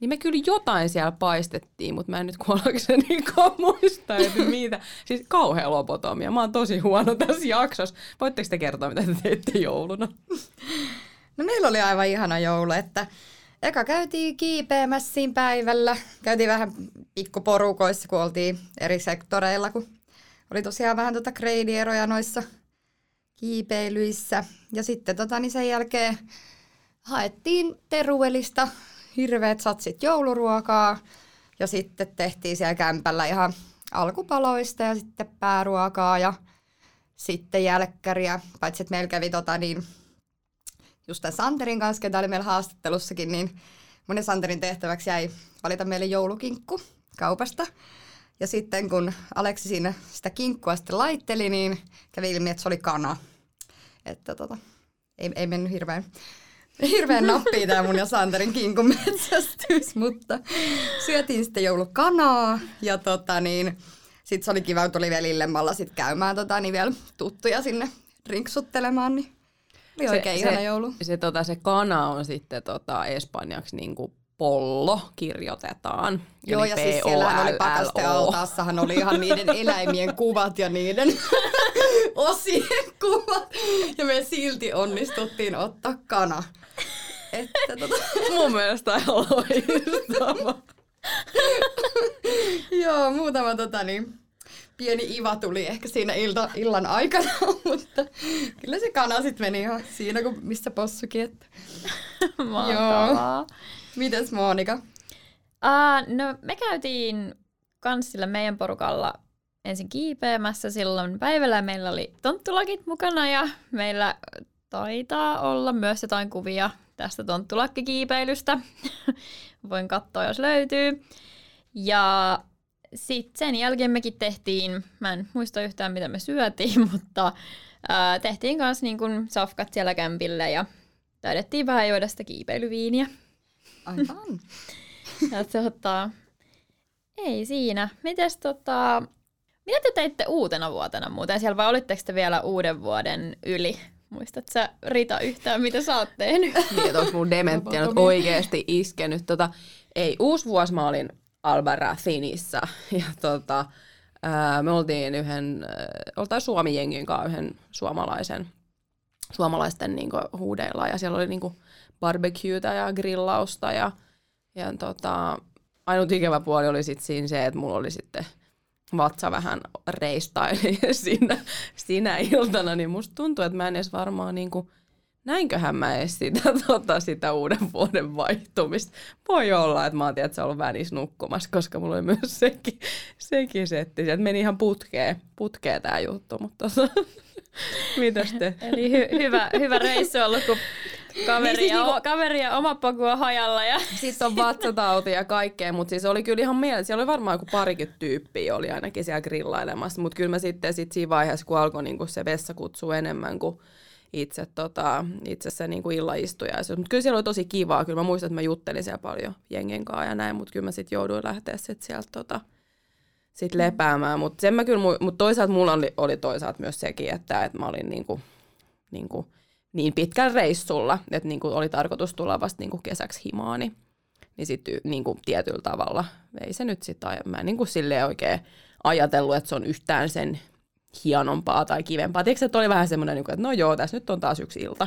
[SPEAKER 2] Niin me kyllä jotain siellä paistettiin, mutta mä en nyt kuollaksenikaan muista, että mitä. Siis kauhea lobotomia. Mä oon tosi huono tässä jaksossa. Voitteko te kertoa, mitä te teitte jouluna?
[SPEAKER 1] No meillä oli aivan ihana joulu, että eka käytiin kiipeämässä siinä päivällä. Käytiin vähän pikkuporukoissa, kun oltiin eri sektoreilla, kun oli tosiaan vähän tota kreidieroja noissa kiipeilyissä. Ja sitten tota, niin sen jälkeen haettiin Teruelista hirveät satsit jouluruokaa ja sitten tehtiin siellä kämpällä ihan alkupaloista ja sitten pääruokaa ja sitten jälkkäriä, paitsi että meillä kävi tota niin, just tämän Santerin kanssa, ketä oli meillä haastattelussakin, niin monen Santerin tehtäväksi jäi valita meille joulukinkku kaupasta. Ja sitten kun Aleksi siinä sitä kinkkua sitten laitteli, niin kävi ilmi, että se oli kana. Että tota, ei, ei mennyt hirveän hirveän nappia tämä mun ja Santerin kinkun metsästys, mutta syötiin sitten joulukanaa ja tota niin, sitten se oli kiva, kun tuli vielä illemmalla sit käymään tota, niin vielä tuttuja sinne rinksuttelemaan, niin oli oikein se, ihana
[SPEAKER 2] se,
[SPEAKER 1] joulu.
[SPEAKER 2] Se, tota, se kana on sitten tota, espanjaksi niinku pollo kirjoitetaan.
[SPEAKER 1] Joo, ja siis siellähän oli pakastealtaassahan oli ihan niiden eläimien kuvat ja niiden osien kuvat. Ja me silti onnistuttiin ottaa kana.
[SPEAKER 2] Että tota... Mun mielestä ihan loistava.
[SPEAKER 1] Joo, muutama tota niin, pieni iva tuli ehkä siinä ilta, illan aikana, mutta kyllä se kana sitten meni ihan siinä kuin missä possukin. Että.
[SPEAKER 3] Mahtavaa. Joo.
[SPEAKER 1] Mites Monika?
[SPEAKER 3] Uh, no me käytiin kans sillä meidän porukalla ensin kiipeämässä silloin päivällä. Meillä oli tonttulakit mukana ja meillä taitaa olla myös jotain kuvia tästä tonttulakkikiipeilystä. Voin katsoa, jos löytyy. Ja sitten sen jälkeen mekin tehtiin, mä en muista yhtään mitä me syötiin, mutta ää, tehtiin myös niin kun safkat siellä kämpillä ja taidettiin vähän juoda sitä kiipeilyviiniä.
[SPEAKER 1] Aivan.
[SPEAKER 3] ja tota, ei siinä. Mites tota, mitä te teitte uutena vuotena muuten siellä vai olitteko te vielä uuden vuoden yli? Muistatko sä Rita yhtään, mitä sä oot tehnyt?
[SPEAKER 2] niin, että onko mun dementia nyt oikeasti iskenyt. Tota, ei, uusi vuosi mä olin Albarathinissa ja tota, ää, me oltiin yhden, oltiin Suomi-jengin kanssa yhden suomalaisen, suomalaisten niinku, huudeilla ja siellä oli niinku, barbecueta ja grillausta ja, ja tota, ainut ikävä puoli oli sitten siinä se, että mulla oli sitten vatsa vähän reistaili siinä, siinä iltana, niin musta tuntuu, että mä en edes varmaan niin kuin, näinköhän mä edes sitä, tota, sitä uuden vuoden vaihtumista. Voi olla, että mä oon tiedät, ollut vänis nukkumassa, koska mulla oli myös sekin, sekin setti. Sieltä meni ihan putkeen, putkeen tää juttu, mutta tota, mitäs te?
[SPEAKER 3] Eli hy- hyvä, hyvä reissu ollut, kun Kaveri, niin siis ja, niinku, kaveri ja oma paku on hajalla. Ja...
[SPEAKER 2] Sitten on vatsatauti ja kaikkea, mutta siis oli kyllä ihan mieltä. Siellä oli varmaan joku parikymmentä tyyppiä oli ainakin siellä grillailemassa, mutta kyllä mä sitten sit siinä vaiheessa, kun alkoi niinku se vessakutsu enemmän kuin itse, tota, itse se niinku illaistujaisuus. Mutta kyllä siellä oli tosi kivaa. Kyllä mä muistan, että mä juttelin siellä paljon jengen kanssa ja näin, mutta kyllä mä sitten jouduin lähteä sit sieltä tota, sit lepäämään. Mutta mut toisaalta mulla oli, oli toisaalta myös sekin, että, että mä olin niinku, niinku, niin pitkällä reissulla, että niin kuin oli tarkoitus tulla vasta niin kuin kesäksi himaani. Niin sitten niin kuin tietyllä tavalla ei se nyt sitä, mä en niin kuin silleen oikein ajatellut, että se on yhtään sen hienompaa tai kivempaa. Tiedätkö, että oli vähän semmoinen, niinku, että no joo, tässä nyt on taas yksi ilta.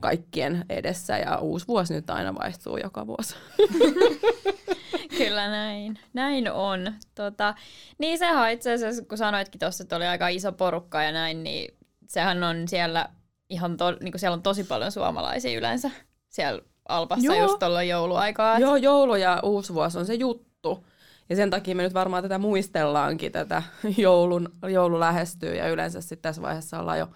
[SPEAKER 2] kaikkien edessä ja uusi vuosi nyt aina vaihtuu joka vuosi.
[SPEAKER 3] Kyllä näin. Näin on. Tota, niin sehän itse asiassa, kun sanoitkin tuossa, että oli aika iso porukka ja näin, niin sehän on siellä ihan, to, niin kuin siellä on tosi paljon suomalaisia yleensä siellä Alpassa Joo. just tuolla jouluaikaa.
[SPEAKER 2] Joo, joulu ja uusi vuosi on se juttu. Ja sen takia me nyt varmaan tätä muistellaankin, tätä joulun, joulu lähestyy ja yleensä sitten tässä vaiheessa ollaan jo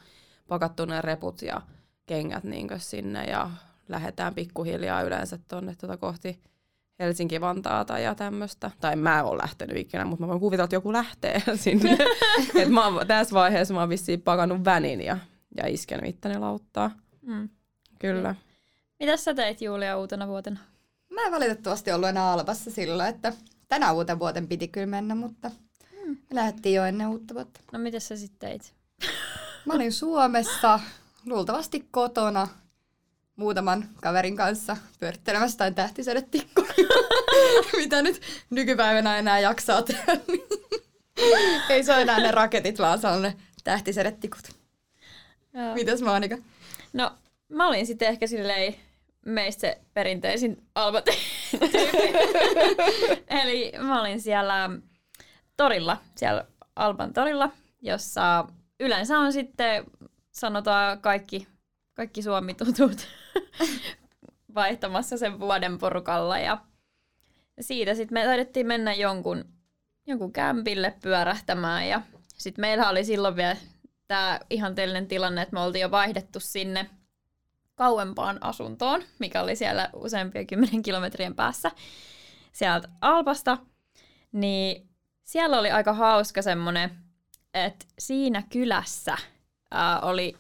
[SPEAKER 2] pakattu ne reput ja kengät niin sinne ja lähdetään pikkuhiljaa yleensä tuonne tuota kohti Helsinki-Vantaata ja tämmöistä. Tai mä en ole lähtenyt ikinä, mutta mä voin kuvitella, että joku lähtee sinne. Et mä oon, tässä vaiheessa mä oon vissiin pakannut vänin ja, ja iskenyt itteni lauttaa. Mm. Kyllä.
[SPEAKER 3] Mitäs sä teit Julia uutena vuotena?
[SPEAKER 1] Mä en valitettavasti ollut enää Alpassa silloin, että tänä uuten vuoten piti kyllä mennä, mutta mm. me lähdettiin jo ennen uutta vuotta.
[SPEAKER 3] No mitä sä sitten teit?
[SPEAKER 1] Mä olin Suomessa, luultavasti kotona, muutaman kaverin kanssa pyörittelemässä tai tähtisedetikku. Mitä nyt nykypäivänä enää jaksaa tehdä. Ei se ole enää ne raketit, vaan se on ne tähtisedetikut. Mitäs Monika?
[SPEAKER 3] No, mä olin sitten ehkä silleen meistä se perinteisin albat. Eli mä olin siellä torilla, siellä Alban torilla, jossa yleensä on sitten, sanotaan kaikki, kaikki Suomi-tutut vaihtamassa sen vuoden porukalla. Ja siitä sitten me taidettiin mennä jonkun, jonkun kämpille pyörähtämään. Ja sitten meillä oli silloin vielä tämä ihanteellinen tilanne, että me oltiin jo vaihdettu sinne kauempaan asuntoon, mikä oli siellä useampia kymmenen kilometrien päässä sieltä Alpasta. Niin siellä oli aika hauska semmoinen, että siinä kylässä ää, oli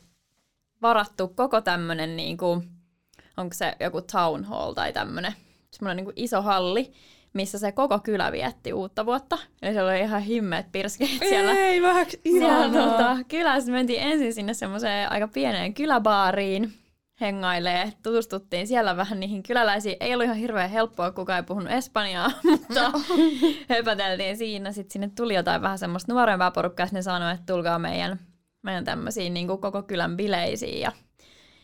[SPEAKER 3] varattu koko tämmöinen, niin kuin, onko se joku town hall tai tämmöinen, semmoinen niin iso halli, missä se koko kylä vietti uutta vuotta. Eli se oli ihan himmeet pirskeet siellä.
[SPEAKER 2] Ei, vähän siellä
[SPEAKER 3] tota, kylässä mentiin ensin sinne semmoiseen aika pieneen kyläbaariin, hengailee. Tutustuttiin siellä vähän niihin kyläläisiin. Ei ollut ihan hirveän helppoa, kukaan ei puhunut espanjaa, mutta höpäteltiin siinä. Sitten sinne tuli jotain vähän semmoista nuorempaa porukkaa, ne sanoi, että tulkaa meidän, meidän tämmöisiin niin koko kylän bileisiin. Ja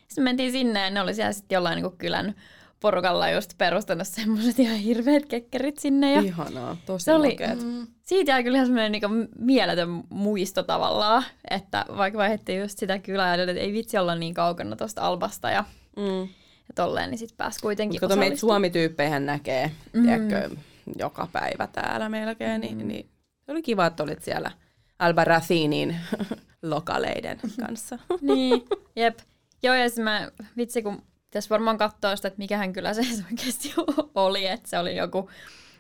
[SPEAKER 3] sitten mentiin sinne ja ne oli siellä sitten jollain niin kylän porukalla just perustanut semmoiset ihan hirveät kekkerit sinne. Ja
[SPEAKER 2] Ihanaa, tosi se oli, mm,
[SPEAKER 3] Siitä jäi kyllä ihan semmoinen niin mieletön muisto tavallaan, että vaikka vaihdettiin just sitä kylää, että ei vitsi olla niin kaukana tuosta Albasta ja, mm. ja tolleen, niin sitten pääsi kuitenkin
[SPEAKER 2] Mutta meitä suomi-tyyppejä näkee, mm. tiedätkö, joka päivä täällä melkein, niin, mm. niin, niin oli kiva, että olit siellä Alba Rafinin lokaleiden kanssa.
[SPEAKER 3] niin, jep. Joo, ja mä, vitsi kun Pitäisi varmaan katsoa sitä, että mikähän kyllä se oikeasti oli, että se oli joku,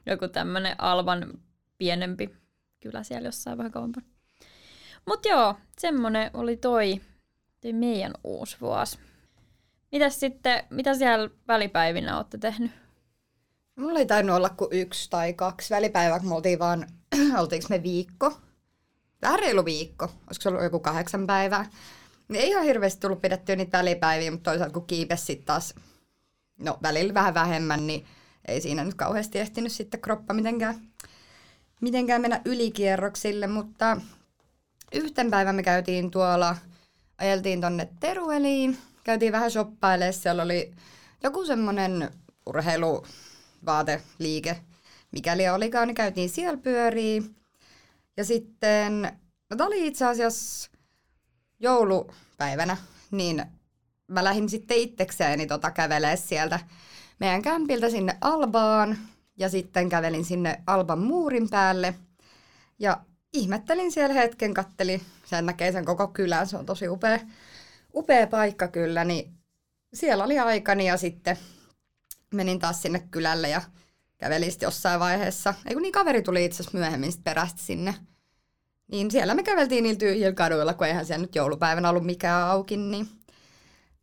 [SPEAKER 3] joku tämmöinen Alban pienempi kylä siellä jossain vähän kauempana. Mutta joo, semmonen oli toi, toi meidän uusi vuosi. Mitäs sitten, mitä siellä välipäivinä olette tehnyt?
[SPEAKER 1] Mulla ei tainnut olla kuin yksi tai kaksi välipäivää, kun me oltiin vaan, oltiinko me viikko? Vähän reilu viikko, olisiko se ollut joku kahdeksan päivää. Niin ei ihan hirveästi tullut pidettyä niitä välipäiviä, mutta toisaalta kun kiipesi sitten taas, no välillä vähän vähemmän, niin ei siinä nyt kauheasti ehtinyt sitten kroppa mitenkään, mitenkään mennä ylikierroksille, mutta yhten päivän me käytiin tuolla, ajeltiin tonne Terueliin, käytiin vähän shoppailemaan, siellä oli joku semmoinen urheiluvaateliike, mikäli olikaan, niin käytiin siellä pyöriin. Ja sitten, no tämä oli itse asiassa joulupäivänä, niin mä lähdin sitten itsekseni tota kävelee sieltä meidän kämpiltä sinne Albaan ja sitten kävelin sinne Alban muurin päälle ja ihmettelin siellä hetken, katteli, sen näkee sen koko kylän, se on tosi upea, upea paikka kyllä, niin siellä oli aikani ja sitten menin taas sinne kylälle ja kävelin sitten jossain vaiheessa. Ei kun niin kaveri tuli itse asiassa myöhemmin sitten perästi sinne niin siellä me käveltiin niillä tyhjillä kaduilla, kun eihän siellä nyt joulupäivänä ollut mikään auki, niin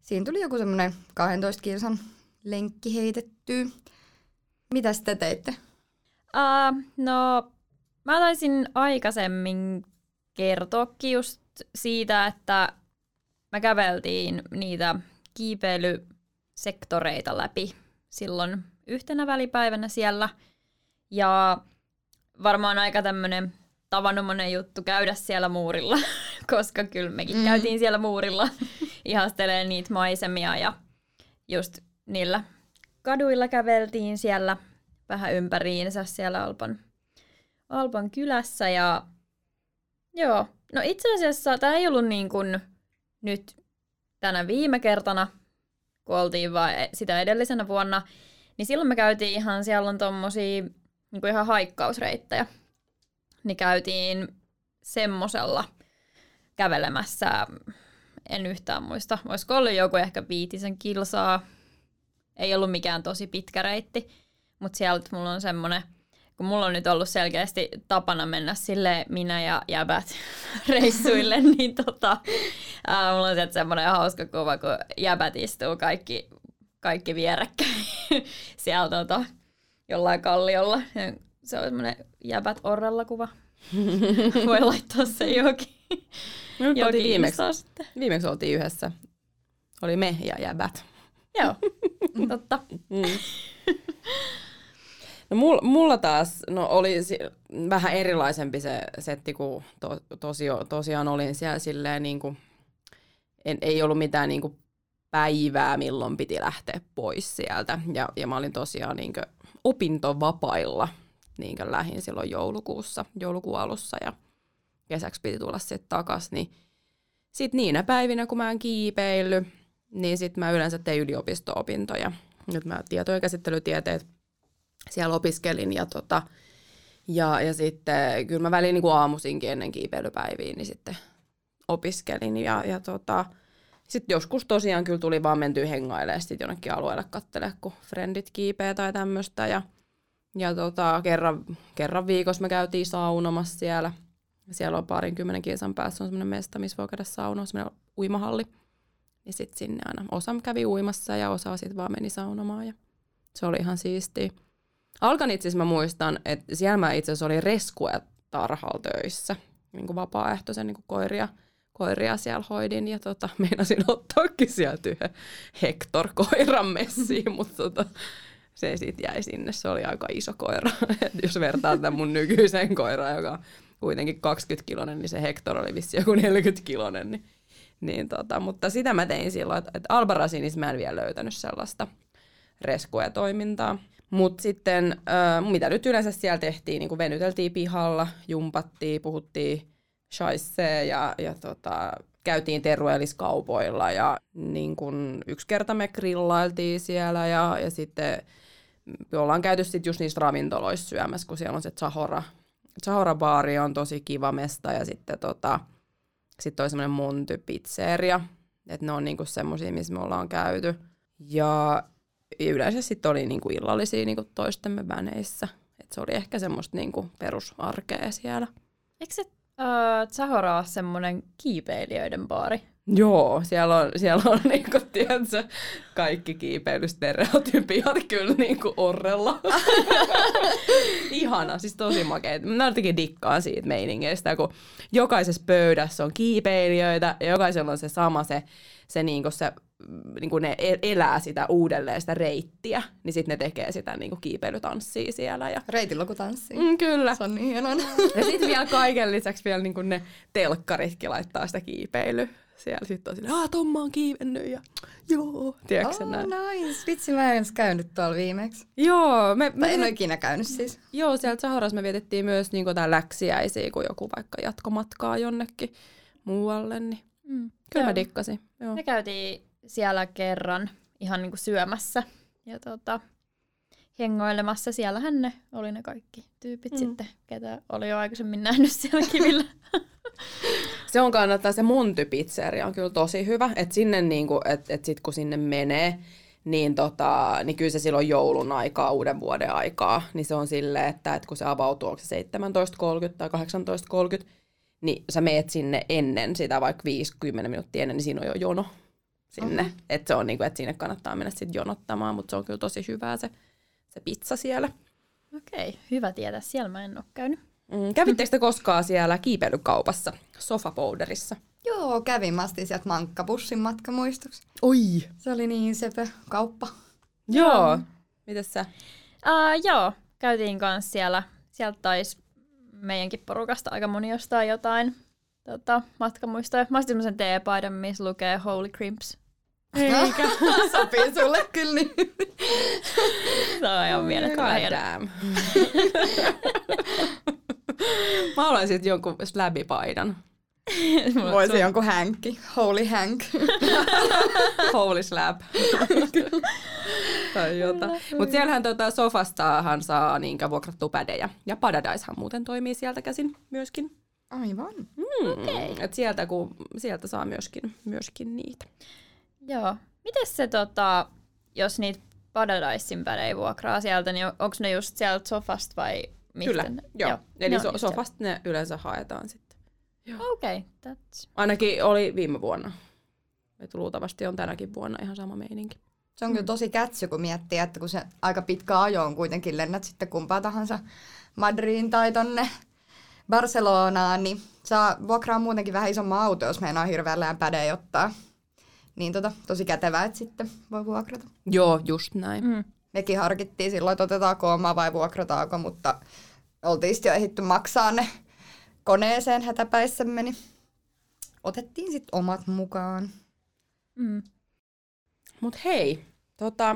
[SPEAKER 1] siinä tuli joku semmoinen 12 kilsan lenkki heitetty. Mitä te teitte?
[SPEAKER 3] Uh, no, mä taisin aikaisemmin kertoakin just siitä, että me käveltiin niitä kiipeilysektoreita läpi silloin yhtenä välipäivänä siellä. Ja varmaan aika tämmöinen tavanomainen juttu käydä siellä muurilla, koska kyllä mekin mm. käytiin siellä muurilla ihastelee niitä maisemia ja just niillä kaduilla käveltiin siellä vähän ympäriinsä siellä Alpan, Alpan kylässä ja joo, no itse asiassa tämä ei ollut niin kuin nyt tänä viime kertana, kun oltiin vaan e- sitä edellisenä vuonna, niin silloin me käytiin ihan, siellä on tommosia niin kuin ihan haikkausreittejä. Niin käytiin semmosella kävelemässä, en yhtään muista, olisiko ollut joku ehkä viitisen kilsaa, ei ollut mikään tosi pitkä reitti, mutta sieltä mulla on semmoinen, kun mulla on nyt ollut selkeästi tapana mennä sille minä ja jäbät reissuille, niin tota, ää, mulla on sieltä semmoinen hauska kuva, kun jäbät istuu kaikki, kaikki vierekkäin siellä tota, jollain kalliolla. Se on semmoinen jäbät orrella kuva. Voi laittaa se johonkin.
[SPEAKER 2] Me nyt oltiin viimeksi, viimeksi oltiin yhdessä. Oli me ja jäbät.
[SPEAKER 3] Joo, totta.
[SPEAKER 2] Mm. No mulla, mulla taas no oli si- vähän erilaisempi se setti, kun to, tosio, tosiaan olin siellä silleen niin kuin, en, ei ollut mitään niin kuin päivää, milloin piti lähteä pois sieltä. Ja, ja mä olin tosiaan niin kuin opintovapailla, niin lähin silloin joulukuussa, joulukuun alussa ja kesäksi piti tulla sitten takas, niin sitten niinä päivinä, kun mä en kiipeillyt, niin sitten mä yleensä tein yliopisto-opintoja. Nyt mä tietojen käsittelytieteet siellä opiskelin ja, tota, ja, ja sitten kyllä mä väliin niin kuin aamuisinkin ennen kiipeilypäiviä, niin sitten opiskelin ja, ja tota, sitten joskus tosiaan kyllä tuli vaan mentyä hengailemaan sitten jonnekin alueelle kattele, kun frendit kiipeä tai tämmöistä ja, ja tota, kerran, kerran viikossa me käytiin saunomassa siellä. Siellä on parinkymmenen kilsan päässä on semmoinen mesta, missä voi käydä saunoa, semmoinen uimahalli. Niin sitten sinne aina osa kävi uimassa ja osa sitten vaan meni saunomaan ja se oli ihan siistiä. Alkan itse mä muistan, että siellä mä itse asiassa olin reskue tarhalla töissä, niin kuin vapaaehtoisen niin kuin koiria, koiria siellä hoidin ja tota, meinasin ottaakin sieltä yhden Hector koiran messiin, mutta tota, se sitten jäi sinne, se oli aika iso koira. Et jos vertaa tämän mun nykyiseen koiraan, joka on kuitenkin 20 kilonen, niin se Hector oli vissi joku 40 kilonen. Niin, niin tota, mutta sitä mä tein silloin, että, että Albarasinissa mä en vielä löytänyt sellaista rescue-toimintaa. Mutta sitten, äh, mitä nyt yleensä siellä tehtiin, niin venyteltiin pihalla, jumpattiin, puhuttiin shaissee ja, ja tota, käytiin terveelliskaupoilla ja niin kun yksi kerta me grillailtiin siellä ja, ja sitten me ollaan käyty sitten just niissä ravintoloissa syömässä, kun siellä on se Zahora, Zahora-baari on tosi kiva mesta ja sitten tota, sit toi semmoinen Monty Pizzeria, että ne on niinku semmoisia, missä me ollaan käyty. Ja ja yleensä sitten oli niinku illallisia niinku toistemme väneissä. Et se oli ehkä semmoista niinku perusarkea siellä.
[SPEAKER 3] Eikö se äh, Zahora ole semmoinen kiipeilijöiden baari?
[SPEAKER 2] Joo, siellä on, siellä on niinku, tiedätkö, kaikki kiipeilystereotypiat kyllä niinku orrella. Ihana, siis tosi makea. Mä jotenkin dikkaan siitä meiningeistä, kun jokaisessa pöydässä on kiipeilijöitä ja jokaisella on se sama se, se, niinku se niin kuin ne el- elää sitä uudelleen sitä reittiä, niin sitten ne tekee sitä niin kuin kiipeilytanssia siellä. Ja...
[SPEAKER 1] Reitillä kun tanssii.
[SPEAKER 2] Mm, kyllä.
[SPEAKER 1] Se on niin hienoa.
[SPEAKER 2] Ja sitten vielä kaiken lisäksi vielä niin kuin ne telkkaritkin laittaa sitä kiipeilyä. Siellä sitten on silleen, aah, Tomma on kiivennyt ja joo, tiedätkö
[SPEAKER 1] Oh,
[SPEAKER 2] näin?
[SPEAKER 1] nice. Vitsi, mä en käynyt tuolla viimeksi.
[SPEAKER 2] Joo, me, me
[SPEAKER 1] en ole ikinä käynyt siis.
[SPEAKER 2] joo, siellä Saharassa me vietettiin myös niin tää läksiäisiä, kun joku vaikka jatkomatkaa jonnekin muualle, niin
[SPEAKER 3] Mm.
[SPEAKER 2] kyllä
[SPEAKER 3] Joo.
[SPEAKER 2] mä dikkasin. Joo.
[SPEAKER 3] Me käytiin siellä kerran ihan niinku syömässä ja tota, hengoilemassa. Siellähän ne oli ne kaikki tyypit
[SPEAKER 2] mm.
[SPEAKER 3] sitten, ketä oli jo aikaisemmin nähnyt siellä kivillä.
[SPEAKER 2] Se on kannattaa, se Monty Pizzeria on kyllä tosi hyvä, että sinne niinku, et, et sit kun sinne menee, niin, tota, niin kyllä se silloin joulun aikaa, uuden vuoden aikaa, niin se on silleen, että, että kun se avautuu, onko se 17.30 tai 18.30, niin sä meet sinne ennen sitä, vaikka 5-10 minuuttia ennen, niin siinä on jo jono sinne.
[SPEAKER 1] Oho.
[SPEAKER 2] Että se on niinku, että sinne kannattaa mennä sitten jonottamaan, mutta se on kyllä tosi hyvää se, se pizza siellä.
[SPEAKER 3] Okei, hyvä tietää. Siellä mä en ole käynyt.
[SPEAKER 2] Mm, kävittekö te koskaan siellä kiipeilykaupassa, sofapowderissa?
[SPEAKER 1] Joo, kävin. Mä astin sieltä mankkabussin matkamuistoksi.
[SPEAKER 2] Oi!
[SPEAKER 1] Se oli niin sepä kauppa.
[SPEAKER 2] Joo. Mites sä?
[SPEAKER 3] Uh, joo, käytiin kanssa siellä. Sieltä taisi meidänkin porukasta aika moni ostaa jotain tota, matkamuistoja. Mä ostin semmoisen teepaidan, missä lukee Holy Crimps Eikä.
[SPEAKER 1] Sopii sulle kyllä niin.
[SPEAKER 3] Se on ihan mielettömän hieno.
[SPEAKER 2] Damn. Mä haluaisin sitten jonkun slabipaidan.
[SPEAKER 1] Voisi
[SPEAKER 3] sun-
[SPEAKER 1] jonkun hänkki, holy hank.
[SPEAKER 2] Holy slab. tai jotain. Mutta siellähän tota sofastahan saa niinkä vuokrattua pädejä. Ja Paradisehan muuten toimii sieltä käsin myöskin.
[SPEAKER 1] Aivan.
[SPEAKER 2] Mm.
[SPEAKER 3] Okei.
[SPEAKER 2] Et sieltä, kun, sieltä saa myöskin, myöskin niitä.
[SPEAKER 3] Joo. Miten se, tota, jos niitä Paradisein pädejä vuokraa sieltä, niin onko ne just sieltä sofasta vai mistä?
[SPEAKER 2] Kyllä,
[SPEAKER 3] ne-
[SPEAKER 2] joo. Eli
[SPEAKER 3] ne on
[SPEAKER 2] so, sofasta ne yleensä haetaan sitten.
[SPEAKER 3] Okei, okay, that's...
[SPEAKER 2] Ainakin oli viime vuonna. Et luultavasti on tänäkin vuonna ihan sama meininki.
[SPEAKER 1] Se on kyllä tosi kätsy, kun miettii, että kun se aika pitkä ajo on kuitenkin lennät sitten kumpaa tahansa Madriin tai tonne Barcelonaan, niin saa vuokraa muutenkin vähän isomman auto, jos meinaa hirveän pädejä ottaa. Niin tota, tosi kätevää, että sitten voi vuokrata.
[SPEAKER 2] Joo, just näin.
[SPEAKER 3] Mm.
[SPEAKER 1] Mekin harkittiin silloin, että otetaanko oma vai vuokrataanko, mutta oltiin sitten jo ehditty maksaa ne koneeseen hätäpäissämme, niin otettiin sitten omat mukaan.
[SPEAKER 3] Mm.
[SPEAKER 2] Mut hei, tota,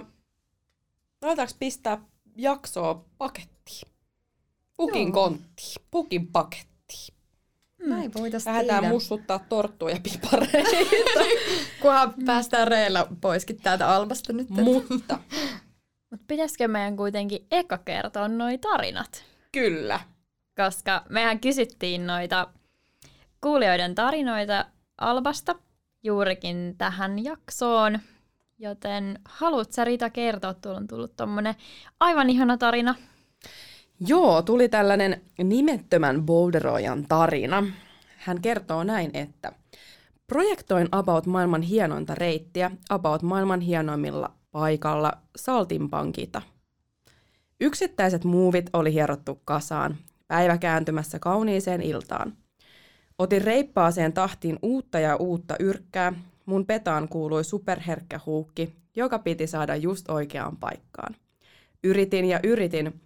[SPEAKER 2] aletaanko pistää jaksoa pakettiin? Pukin
[SPEAKER 1] Joo.
[SPEAKER 2] konttiin, pukin pakettiin.
[SPEAKER 1] Näin voitaisiin
[SPEAKER 2] Lähdetään
[SPEAKER 1] tehdä.
[SPEAKER 2] mussuttaa torttuja pipareita.
[SPEAKER 1] Kunhan päästään reillä poiskin täältä Albasta nyt.
[SPEAKER 2] Mutta
[SPEAKER 3] Mutta pitäisikö meidän kuitenkin eka kertoa noi tarinat?
[SPEAKER 2] Kyllä.
[SPEAKER 3] Koska mehän kysyttiin noita kuulijoiden tarinoita Albasta juurikin tähän jaksoon. Joten haluat sä Rita kertoa, tuolla on tullut tommonen aivan ihana tarina.
[SPEAKER 2] Joo, tuli tällainen nimettömän boulderoijan tarina. Hän kertoo näin, että projektoin About maailman hienointa reittiä About maailman hienoimmilla paikalla Saltimpankita. Yksittäiset muuvit oli hierottu kasaan, päivä kääntymässä kauniiseen iltaan. Otin reippaaseen tahtiin uutta ja uutta yrkkää, mun petaan kuului superherkkä huukki, joka piti saada just oikeaan paikkaan. Yritin ja yritin,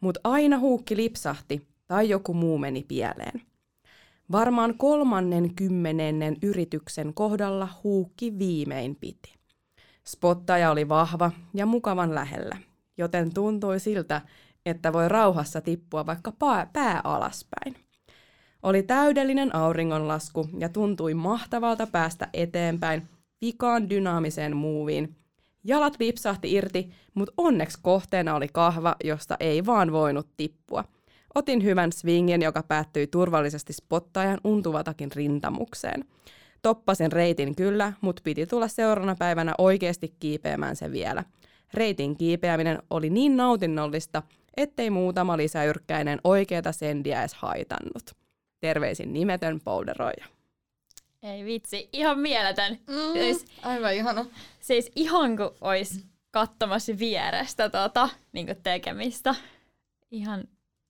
[SPEAKER 2] mutta aina huukki lipsahti tai joku muu meni pieleen. Varmaan kolmannen kymmenennen yrityksen kohdalla huukki viimein piti. Spottaja oli vahva ja mukavan lähellä, joten tuntui siltä, että voi rauhassa tippua vaikka pää, alaspäin. Oli täydellinen auringonlasku ja tuntui mahtavalta päästä eteenpäin vikaan dynaamiseen muuviin. Jalat lipsahti irti, mutta onneksi kohteena oli kahva, josta ei vaan voinut tippua. Otin hyvän swingin, joka päättyi turvallisesti spottajan untuvatakin rintamukseen. Toppasin reitin kyllä, mutta piti tulla seuraavana päivänä oikeasti kiipeämään se vielä. Reitin kiipeäminen oli niin nautinnollista, ettei muutama lisäyrkkäinen oikeata sendiä edes haitannut. Terveisin nimetön polderoija.
[SPEAKER 3] Ei vitsi, ihan mieletön.
[SPEAKER 1] Mm,
[SPEAKER 3] Siis,
[SPEAKER 1] aivan ihana.
[SPEAKER 3] siis ihan kuin olisi katsomassa vierestä tota, niin tekemistä. Ihan,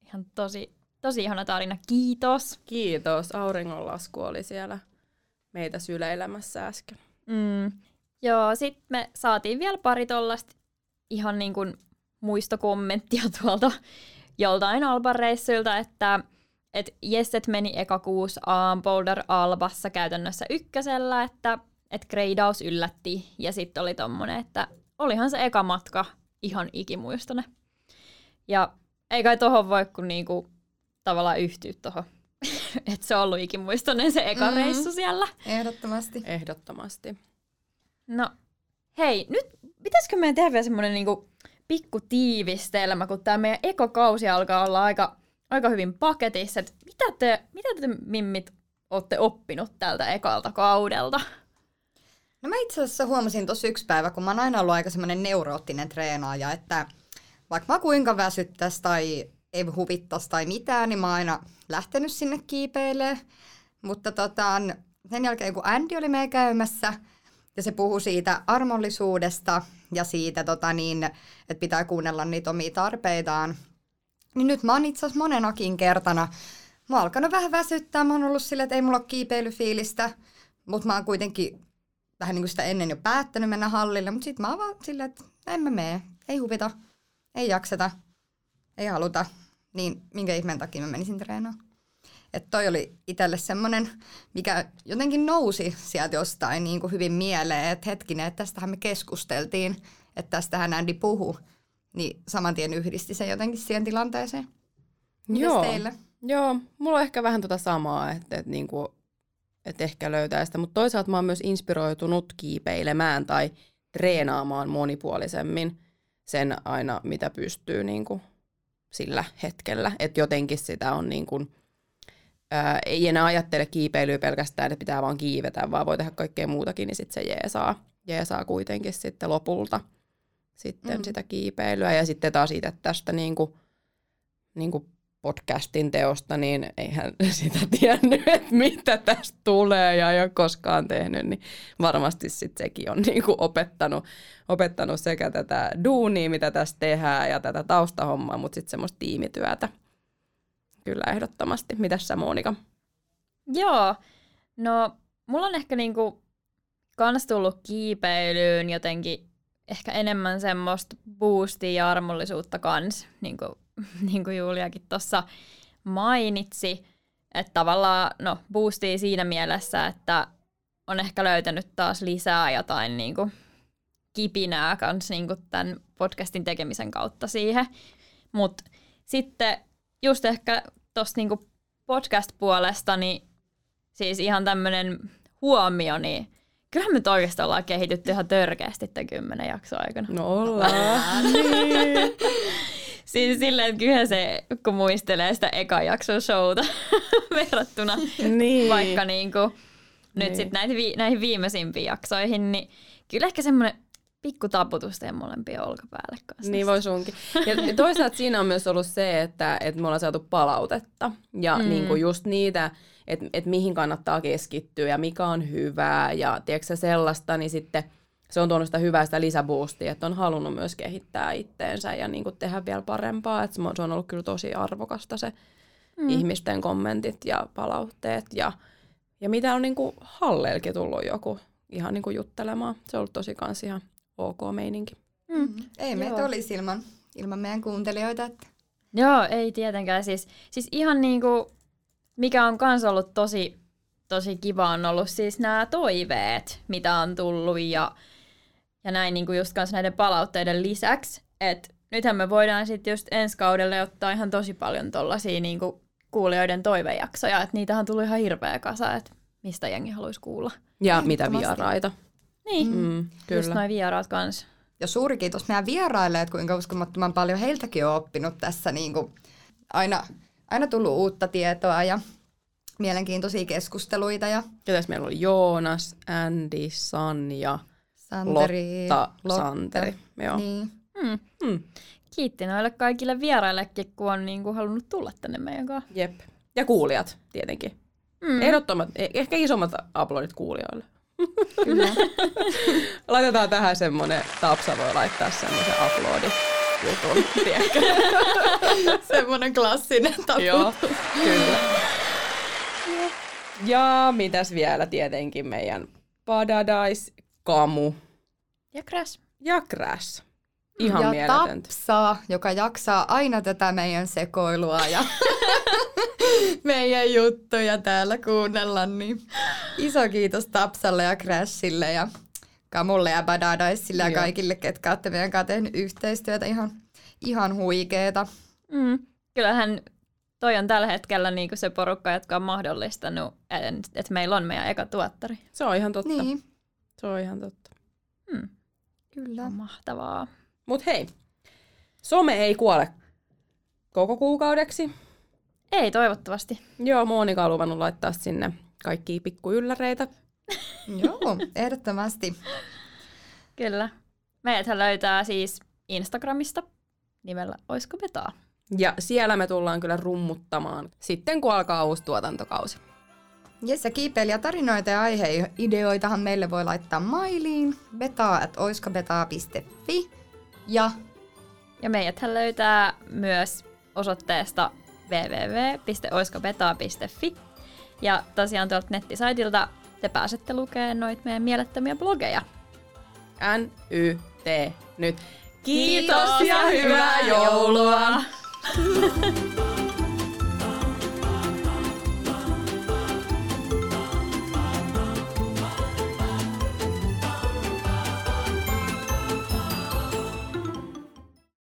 [SPEAKER 3] ihan tosi, tosi ihana tarina. Kiitos.
[SPEAKER 2] Kiitos, auringonlasku oli siellä meitä syleilemässä äsken.
[SPEAKER 3] Mm. Joo, sitten me saatiin vielä pari tollasta ihan niin kuin muistokommenttia tuolta joltain Alban reissuilta, että et Jesset meni eka kuusi Boulder Albassa käytännössä ykkösellä, että et greidaus yllätti ja sitten oli tommonen, että olihan se eka matka ihan ikimuistone. Ja ei kai tohon voi kun niinku tavallaan yhtyä tohon, että se on ollut ikimuistoinen se eka
[SPEAKER 1] Mhm.
[SPEAKER 3] mm-hmm. reissu siellä.
[SPEAKER 1] Ehdottomasti.
[SPEAKER 2] Ehdottomasti.
[SPEAKER 3] No, hei, nyt pitäisikö meidän tehdä vielä semmoinen niinku pikku tiivistelmä, kun tämä meidän ekokausi alkaa olla aika, aika hyvin paketissa. Et mitä, te, mitä te mimmit olette oppinut tältä ekalta kaudelta?
[SPEAKER 1] No mä itse asiassa huomasin tuossa yksi päivä, kun mä oon aina ollut aika semmoinen neuroottinen treenaaja, että vaikka mä kuinka väsyttäisi tai ei huvittas tai mitään, niin mä oon aina lähtenyt sinne kiipeilemään. Mutta tota, sen jälkeen kun Andy oli meidän käymässä ja se puhui siitä armollisuudesta ja siitä, tota niin, että pitää kuunnella niitä omia tarpeitaan, niin nyt mä oon itse asiassa monenakin kertana, mä oon alkanut vähän väsyttää, mä oon ollut silleen, että ei mulla ole kiipeilyfiilistä, mutta mä oon kuitenkin vähän niin kuin sitä ennen jo päättänyt mennä hallille, mutta sitten mä oon vaan silleen, että en mä mene, ei huvita, ei jakseta, ei haluta, niin minkä ihmeen takia mä menisin treenaamaan. Että toi oli itselle semmoinen, mikä jotenkin nousi sieltä jostain niin kuin hyvin mieleen, että hetkinen, että tästähän me keskusteltiin, että tästähän Andy puhu, niin saman tien yhdisti se jotenkin siihen tilanteeseen. Mites
[SPEAKER 2] Joo.
[SPEAKER 1] teille?
[SPEAKER 2] Joo, mulla on ehkä vähän tota samaa, että, että, niinku, että ehkä löytää sitä, mutta toisaalta mä oon myös inspiroitunut kiipeilemään tai treenaamaan monipuolisemmin sen aina, mitä pystyy niinku sillä hetkellä. Että jotenkin sitä on niinku, ää, ei enää ajattele kiipeilyä pelkästään, että pitää vaan kiivetä, vaan voi tehdä kaikkea muutakin, niin sitten se jeesaa, jeesaa kuitenkin sitten lopulta sitten
[SPEAKER 1] Mm.
[SPEAKER 2] sitä kiipeilyä. Ja sitten taas itse tästä niinku, niinku podcastin teosta, niin eihän sitä tiennyt, että mitä tästä tulee ja ei ole koskaan tehnyt, niin varmasti sitten sekin on niinku opettanut, opettanut sekä tätä duunia, mitä tässä tehdään ja tätä taustahommaa, mutta sitten semmoista tiimityötä. Kyllä ehdottomasti. Mitäs sä Monika?
[SPEAKER 3] Joo, no mulla on ehkä niinku kans tullut kiipeilyyn jotenkin ehkä enemmän semmoista boostia ja armollisuutta kans, niin kuin, niin kuin Juliakin tuossa mainitsi. Että tavallaan, no boostia siinä mielessä, että on ehkä löytänyt taas lisää jotain niin kuin kipinää kans niin kuin tämän podcastin tekemisen kautta siihen. Mutta sitten just ehkä tuosta niin podcast-puolesta, niin siis ihan tämmöinen huomio, niin kyllähän me nyt oikeastaan ollaan kehitytty ihan törkeästi tämän kymmenen jakson aikana.
[SPEAKER 2] No ollaan.
[SPEAKER 3] niin. Siis silleen, että kyllä se, kun muistelee sitä eka jakson showta verrattuna
[SPEAKER 2] niin.
[SPEAKER 3] vaikka niinku, nyt
[SPEAKER 2] Niin.
[SPEAKER 3] näihin, vi- näihin viimeisimpiin jaksoihin, niin kyllä ehkä semmoinen pikku taputus teidän molempien olkapäälle kanssa.
[SPEAKER 2] Niin voi sunkin. Ja toisaalta siinä on myös ollut se, että, että me ollaan saatu palautetta ja
[SPEAKER 3] Mm.
[SPEAKER 2] niin kuin just niitä, että, että mihin kannattaa keskittyä ja mikä on hyvää ja tiedätkö sellaista, niin sitten se on tuonut sitä hyvää sitä lisäboostia, että on halunnut myös kehittää itteensä ja niin kuin tehdä vielä parempaa. Että se on- se on ollut kyllä tosi arvokasta se mm. ihmisten kommentit ja palautteet ja, ja mitä on niin kuin Hallelkin tullut joku ihan niin kuin juttelemaan. Se on ollut tosi kans ihan ok meininki.
[SPEAKER 3] Mm.
[SPEAKER 1] Ei meitä
[SPEAKER 3] Joo.
[SPEAKER 1] olisi ilman, ilman meidän kuuntelijoita. Että
[SPEAKER 3] Joo, ei tietenkään. Siis, siis ihan niinku, mikä on kans ollut tosi, tosi kiva, on ollut siis nämä toiveet, mitä on tullut ja, ja näin niinku just kans näiden palautteiden lisäksi. että nythän me voidaan sitten just ensi kaudelle ottaa ihan tosi paljon tollasia niinku kuulijoiden toivejaksoja, että niitä on tullut ihan hirveä kasa, että mistä jengi haluaisi kuulla.
[SPEAKER 2] Ja mitä vieraita.
[SPEAKER 3] Niin, mm,
[SPEAKER 2] Mm,
[SPEAKER 3] just
[SPEAKER 2] kyllä.
[SPEAKER 3] noin vieraat kans.
[SPEAKER 1] Ja suuri kiitos meidän vieraille, että kuinka uskomattoman paljon heiltäkin on oppinut tässä niin kuin aina, aina tullut uutta tietoa ja mielenkiintoisia keskusteluita ja
[SPEAKER 2] Ketäs meillä oli Joonas, Andy, Sanja,
[SPEAKER 1] Santeri,
[SPEAKER 2] Lotta, Santeri. Joo.
[SPEAKER 1] Niin.
[SPEAKER 3] Mm.
[SPEAKER 2] Mm,
[SPEAKER 3] Kiitti noille kaikille vieraillekin, kun on niinku halunnut tulla tänne meidän kanssa.
[SPEAKER 2] jep. Ja kuulijat tietenkin.
[SPEAKER 3] Mm.
[SPEAKER 2] Ehdottomat, e- ehkä isommat aplodit kuulijoille.
[SPEAKER 1] Kyllä.
[SPEAKER 2] Laitetaan tähän semmonen, Tapsa voi laittaa semmoisen aplodit jutun, tiedätkö?
[SPEAKER 1] Semmoinen klassinen tapa.
[SPEAKER 2] Joo, kyllä. Ja mitäs vielä tietenkin meidän Padadais, Kamu
[SPEAKER 3] Ja Crash.
[SPEAKER 2] ja Crash. Ihan
[SPEAKER 1] ja
[SPEAKER 2] mieletöntä.
[SPEAKER 1] Tapsa, joka jaksaa aina tätä meidän sekoilua ja meidän juttuja täällä kuunnella, niin iso kiitos Tapsalle ja Crashille ja Kamulle ja Badadaisille ja
[SPEAKER 2] Joo.
[SPEAKER 1] kaikille, ketkä olette meidän kanssa tehnyt yhteistyötä. Ihan, ihan huikeeta.
[SPEAKER 3] Mm. Kyllähän toi on tällä hetkellä niinku se porukka, jotka on mahdollistanut, että et meillä on meidän eka tuottari.
[SPEAKER 2] Se on ihan totta.
[SPEAKER 1] Niin,
[SPEAKER 2] Se on ihan totta.
[SPEAKER 3] Mm.
[SPEAKER 1] kyllä.
[SPEAKER 3] On mahtavaa.
[SPEAKER 2] Mut hei, some ei kuole koko kuukaudeksi.
[SPEAKER 3] Ei toivottavasti.
[SPEAKER 2] Joo, Monika on luvannut laittaa sinne kaikkia pikkuylläreitä.
[SPEAKER 1] Joo, ehdottomasti.
[SPEAKER 3] Kyllä. Meidäthän löytää siis Instagramista nimellä Oisko Betaa.
[SPEAKER 2] Ja siellä me tullaan kyllä rummuttamaan sitten, kun alkaa uusi tuotantokausi.
[SPEAKER 1] Jes, ja kiipeilijätarinoita ja aiheideoitahan meille voi laittaa mailiin beta.oiskobetaa.fi ja
[SPEAKER 3] Ja meidäthän löytää myös osoitteesta www.oiskobetaa.fi. Ja tosiaan tuolta nettisaitilta te pääsette lukemaan noita meidän mielettömiä blogeja.
[SPEAKER 2] N-Y-T nyt.
[SPEAKER 3] Kiitos ja hyvää joulua!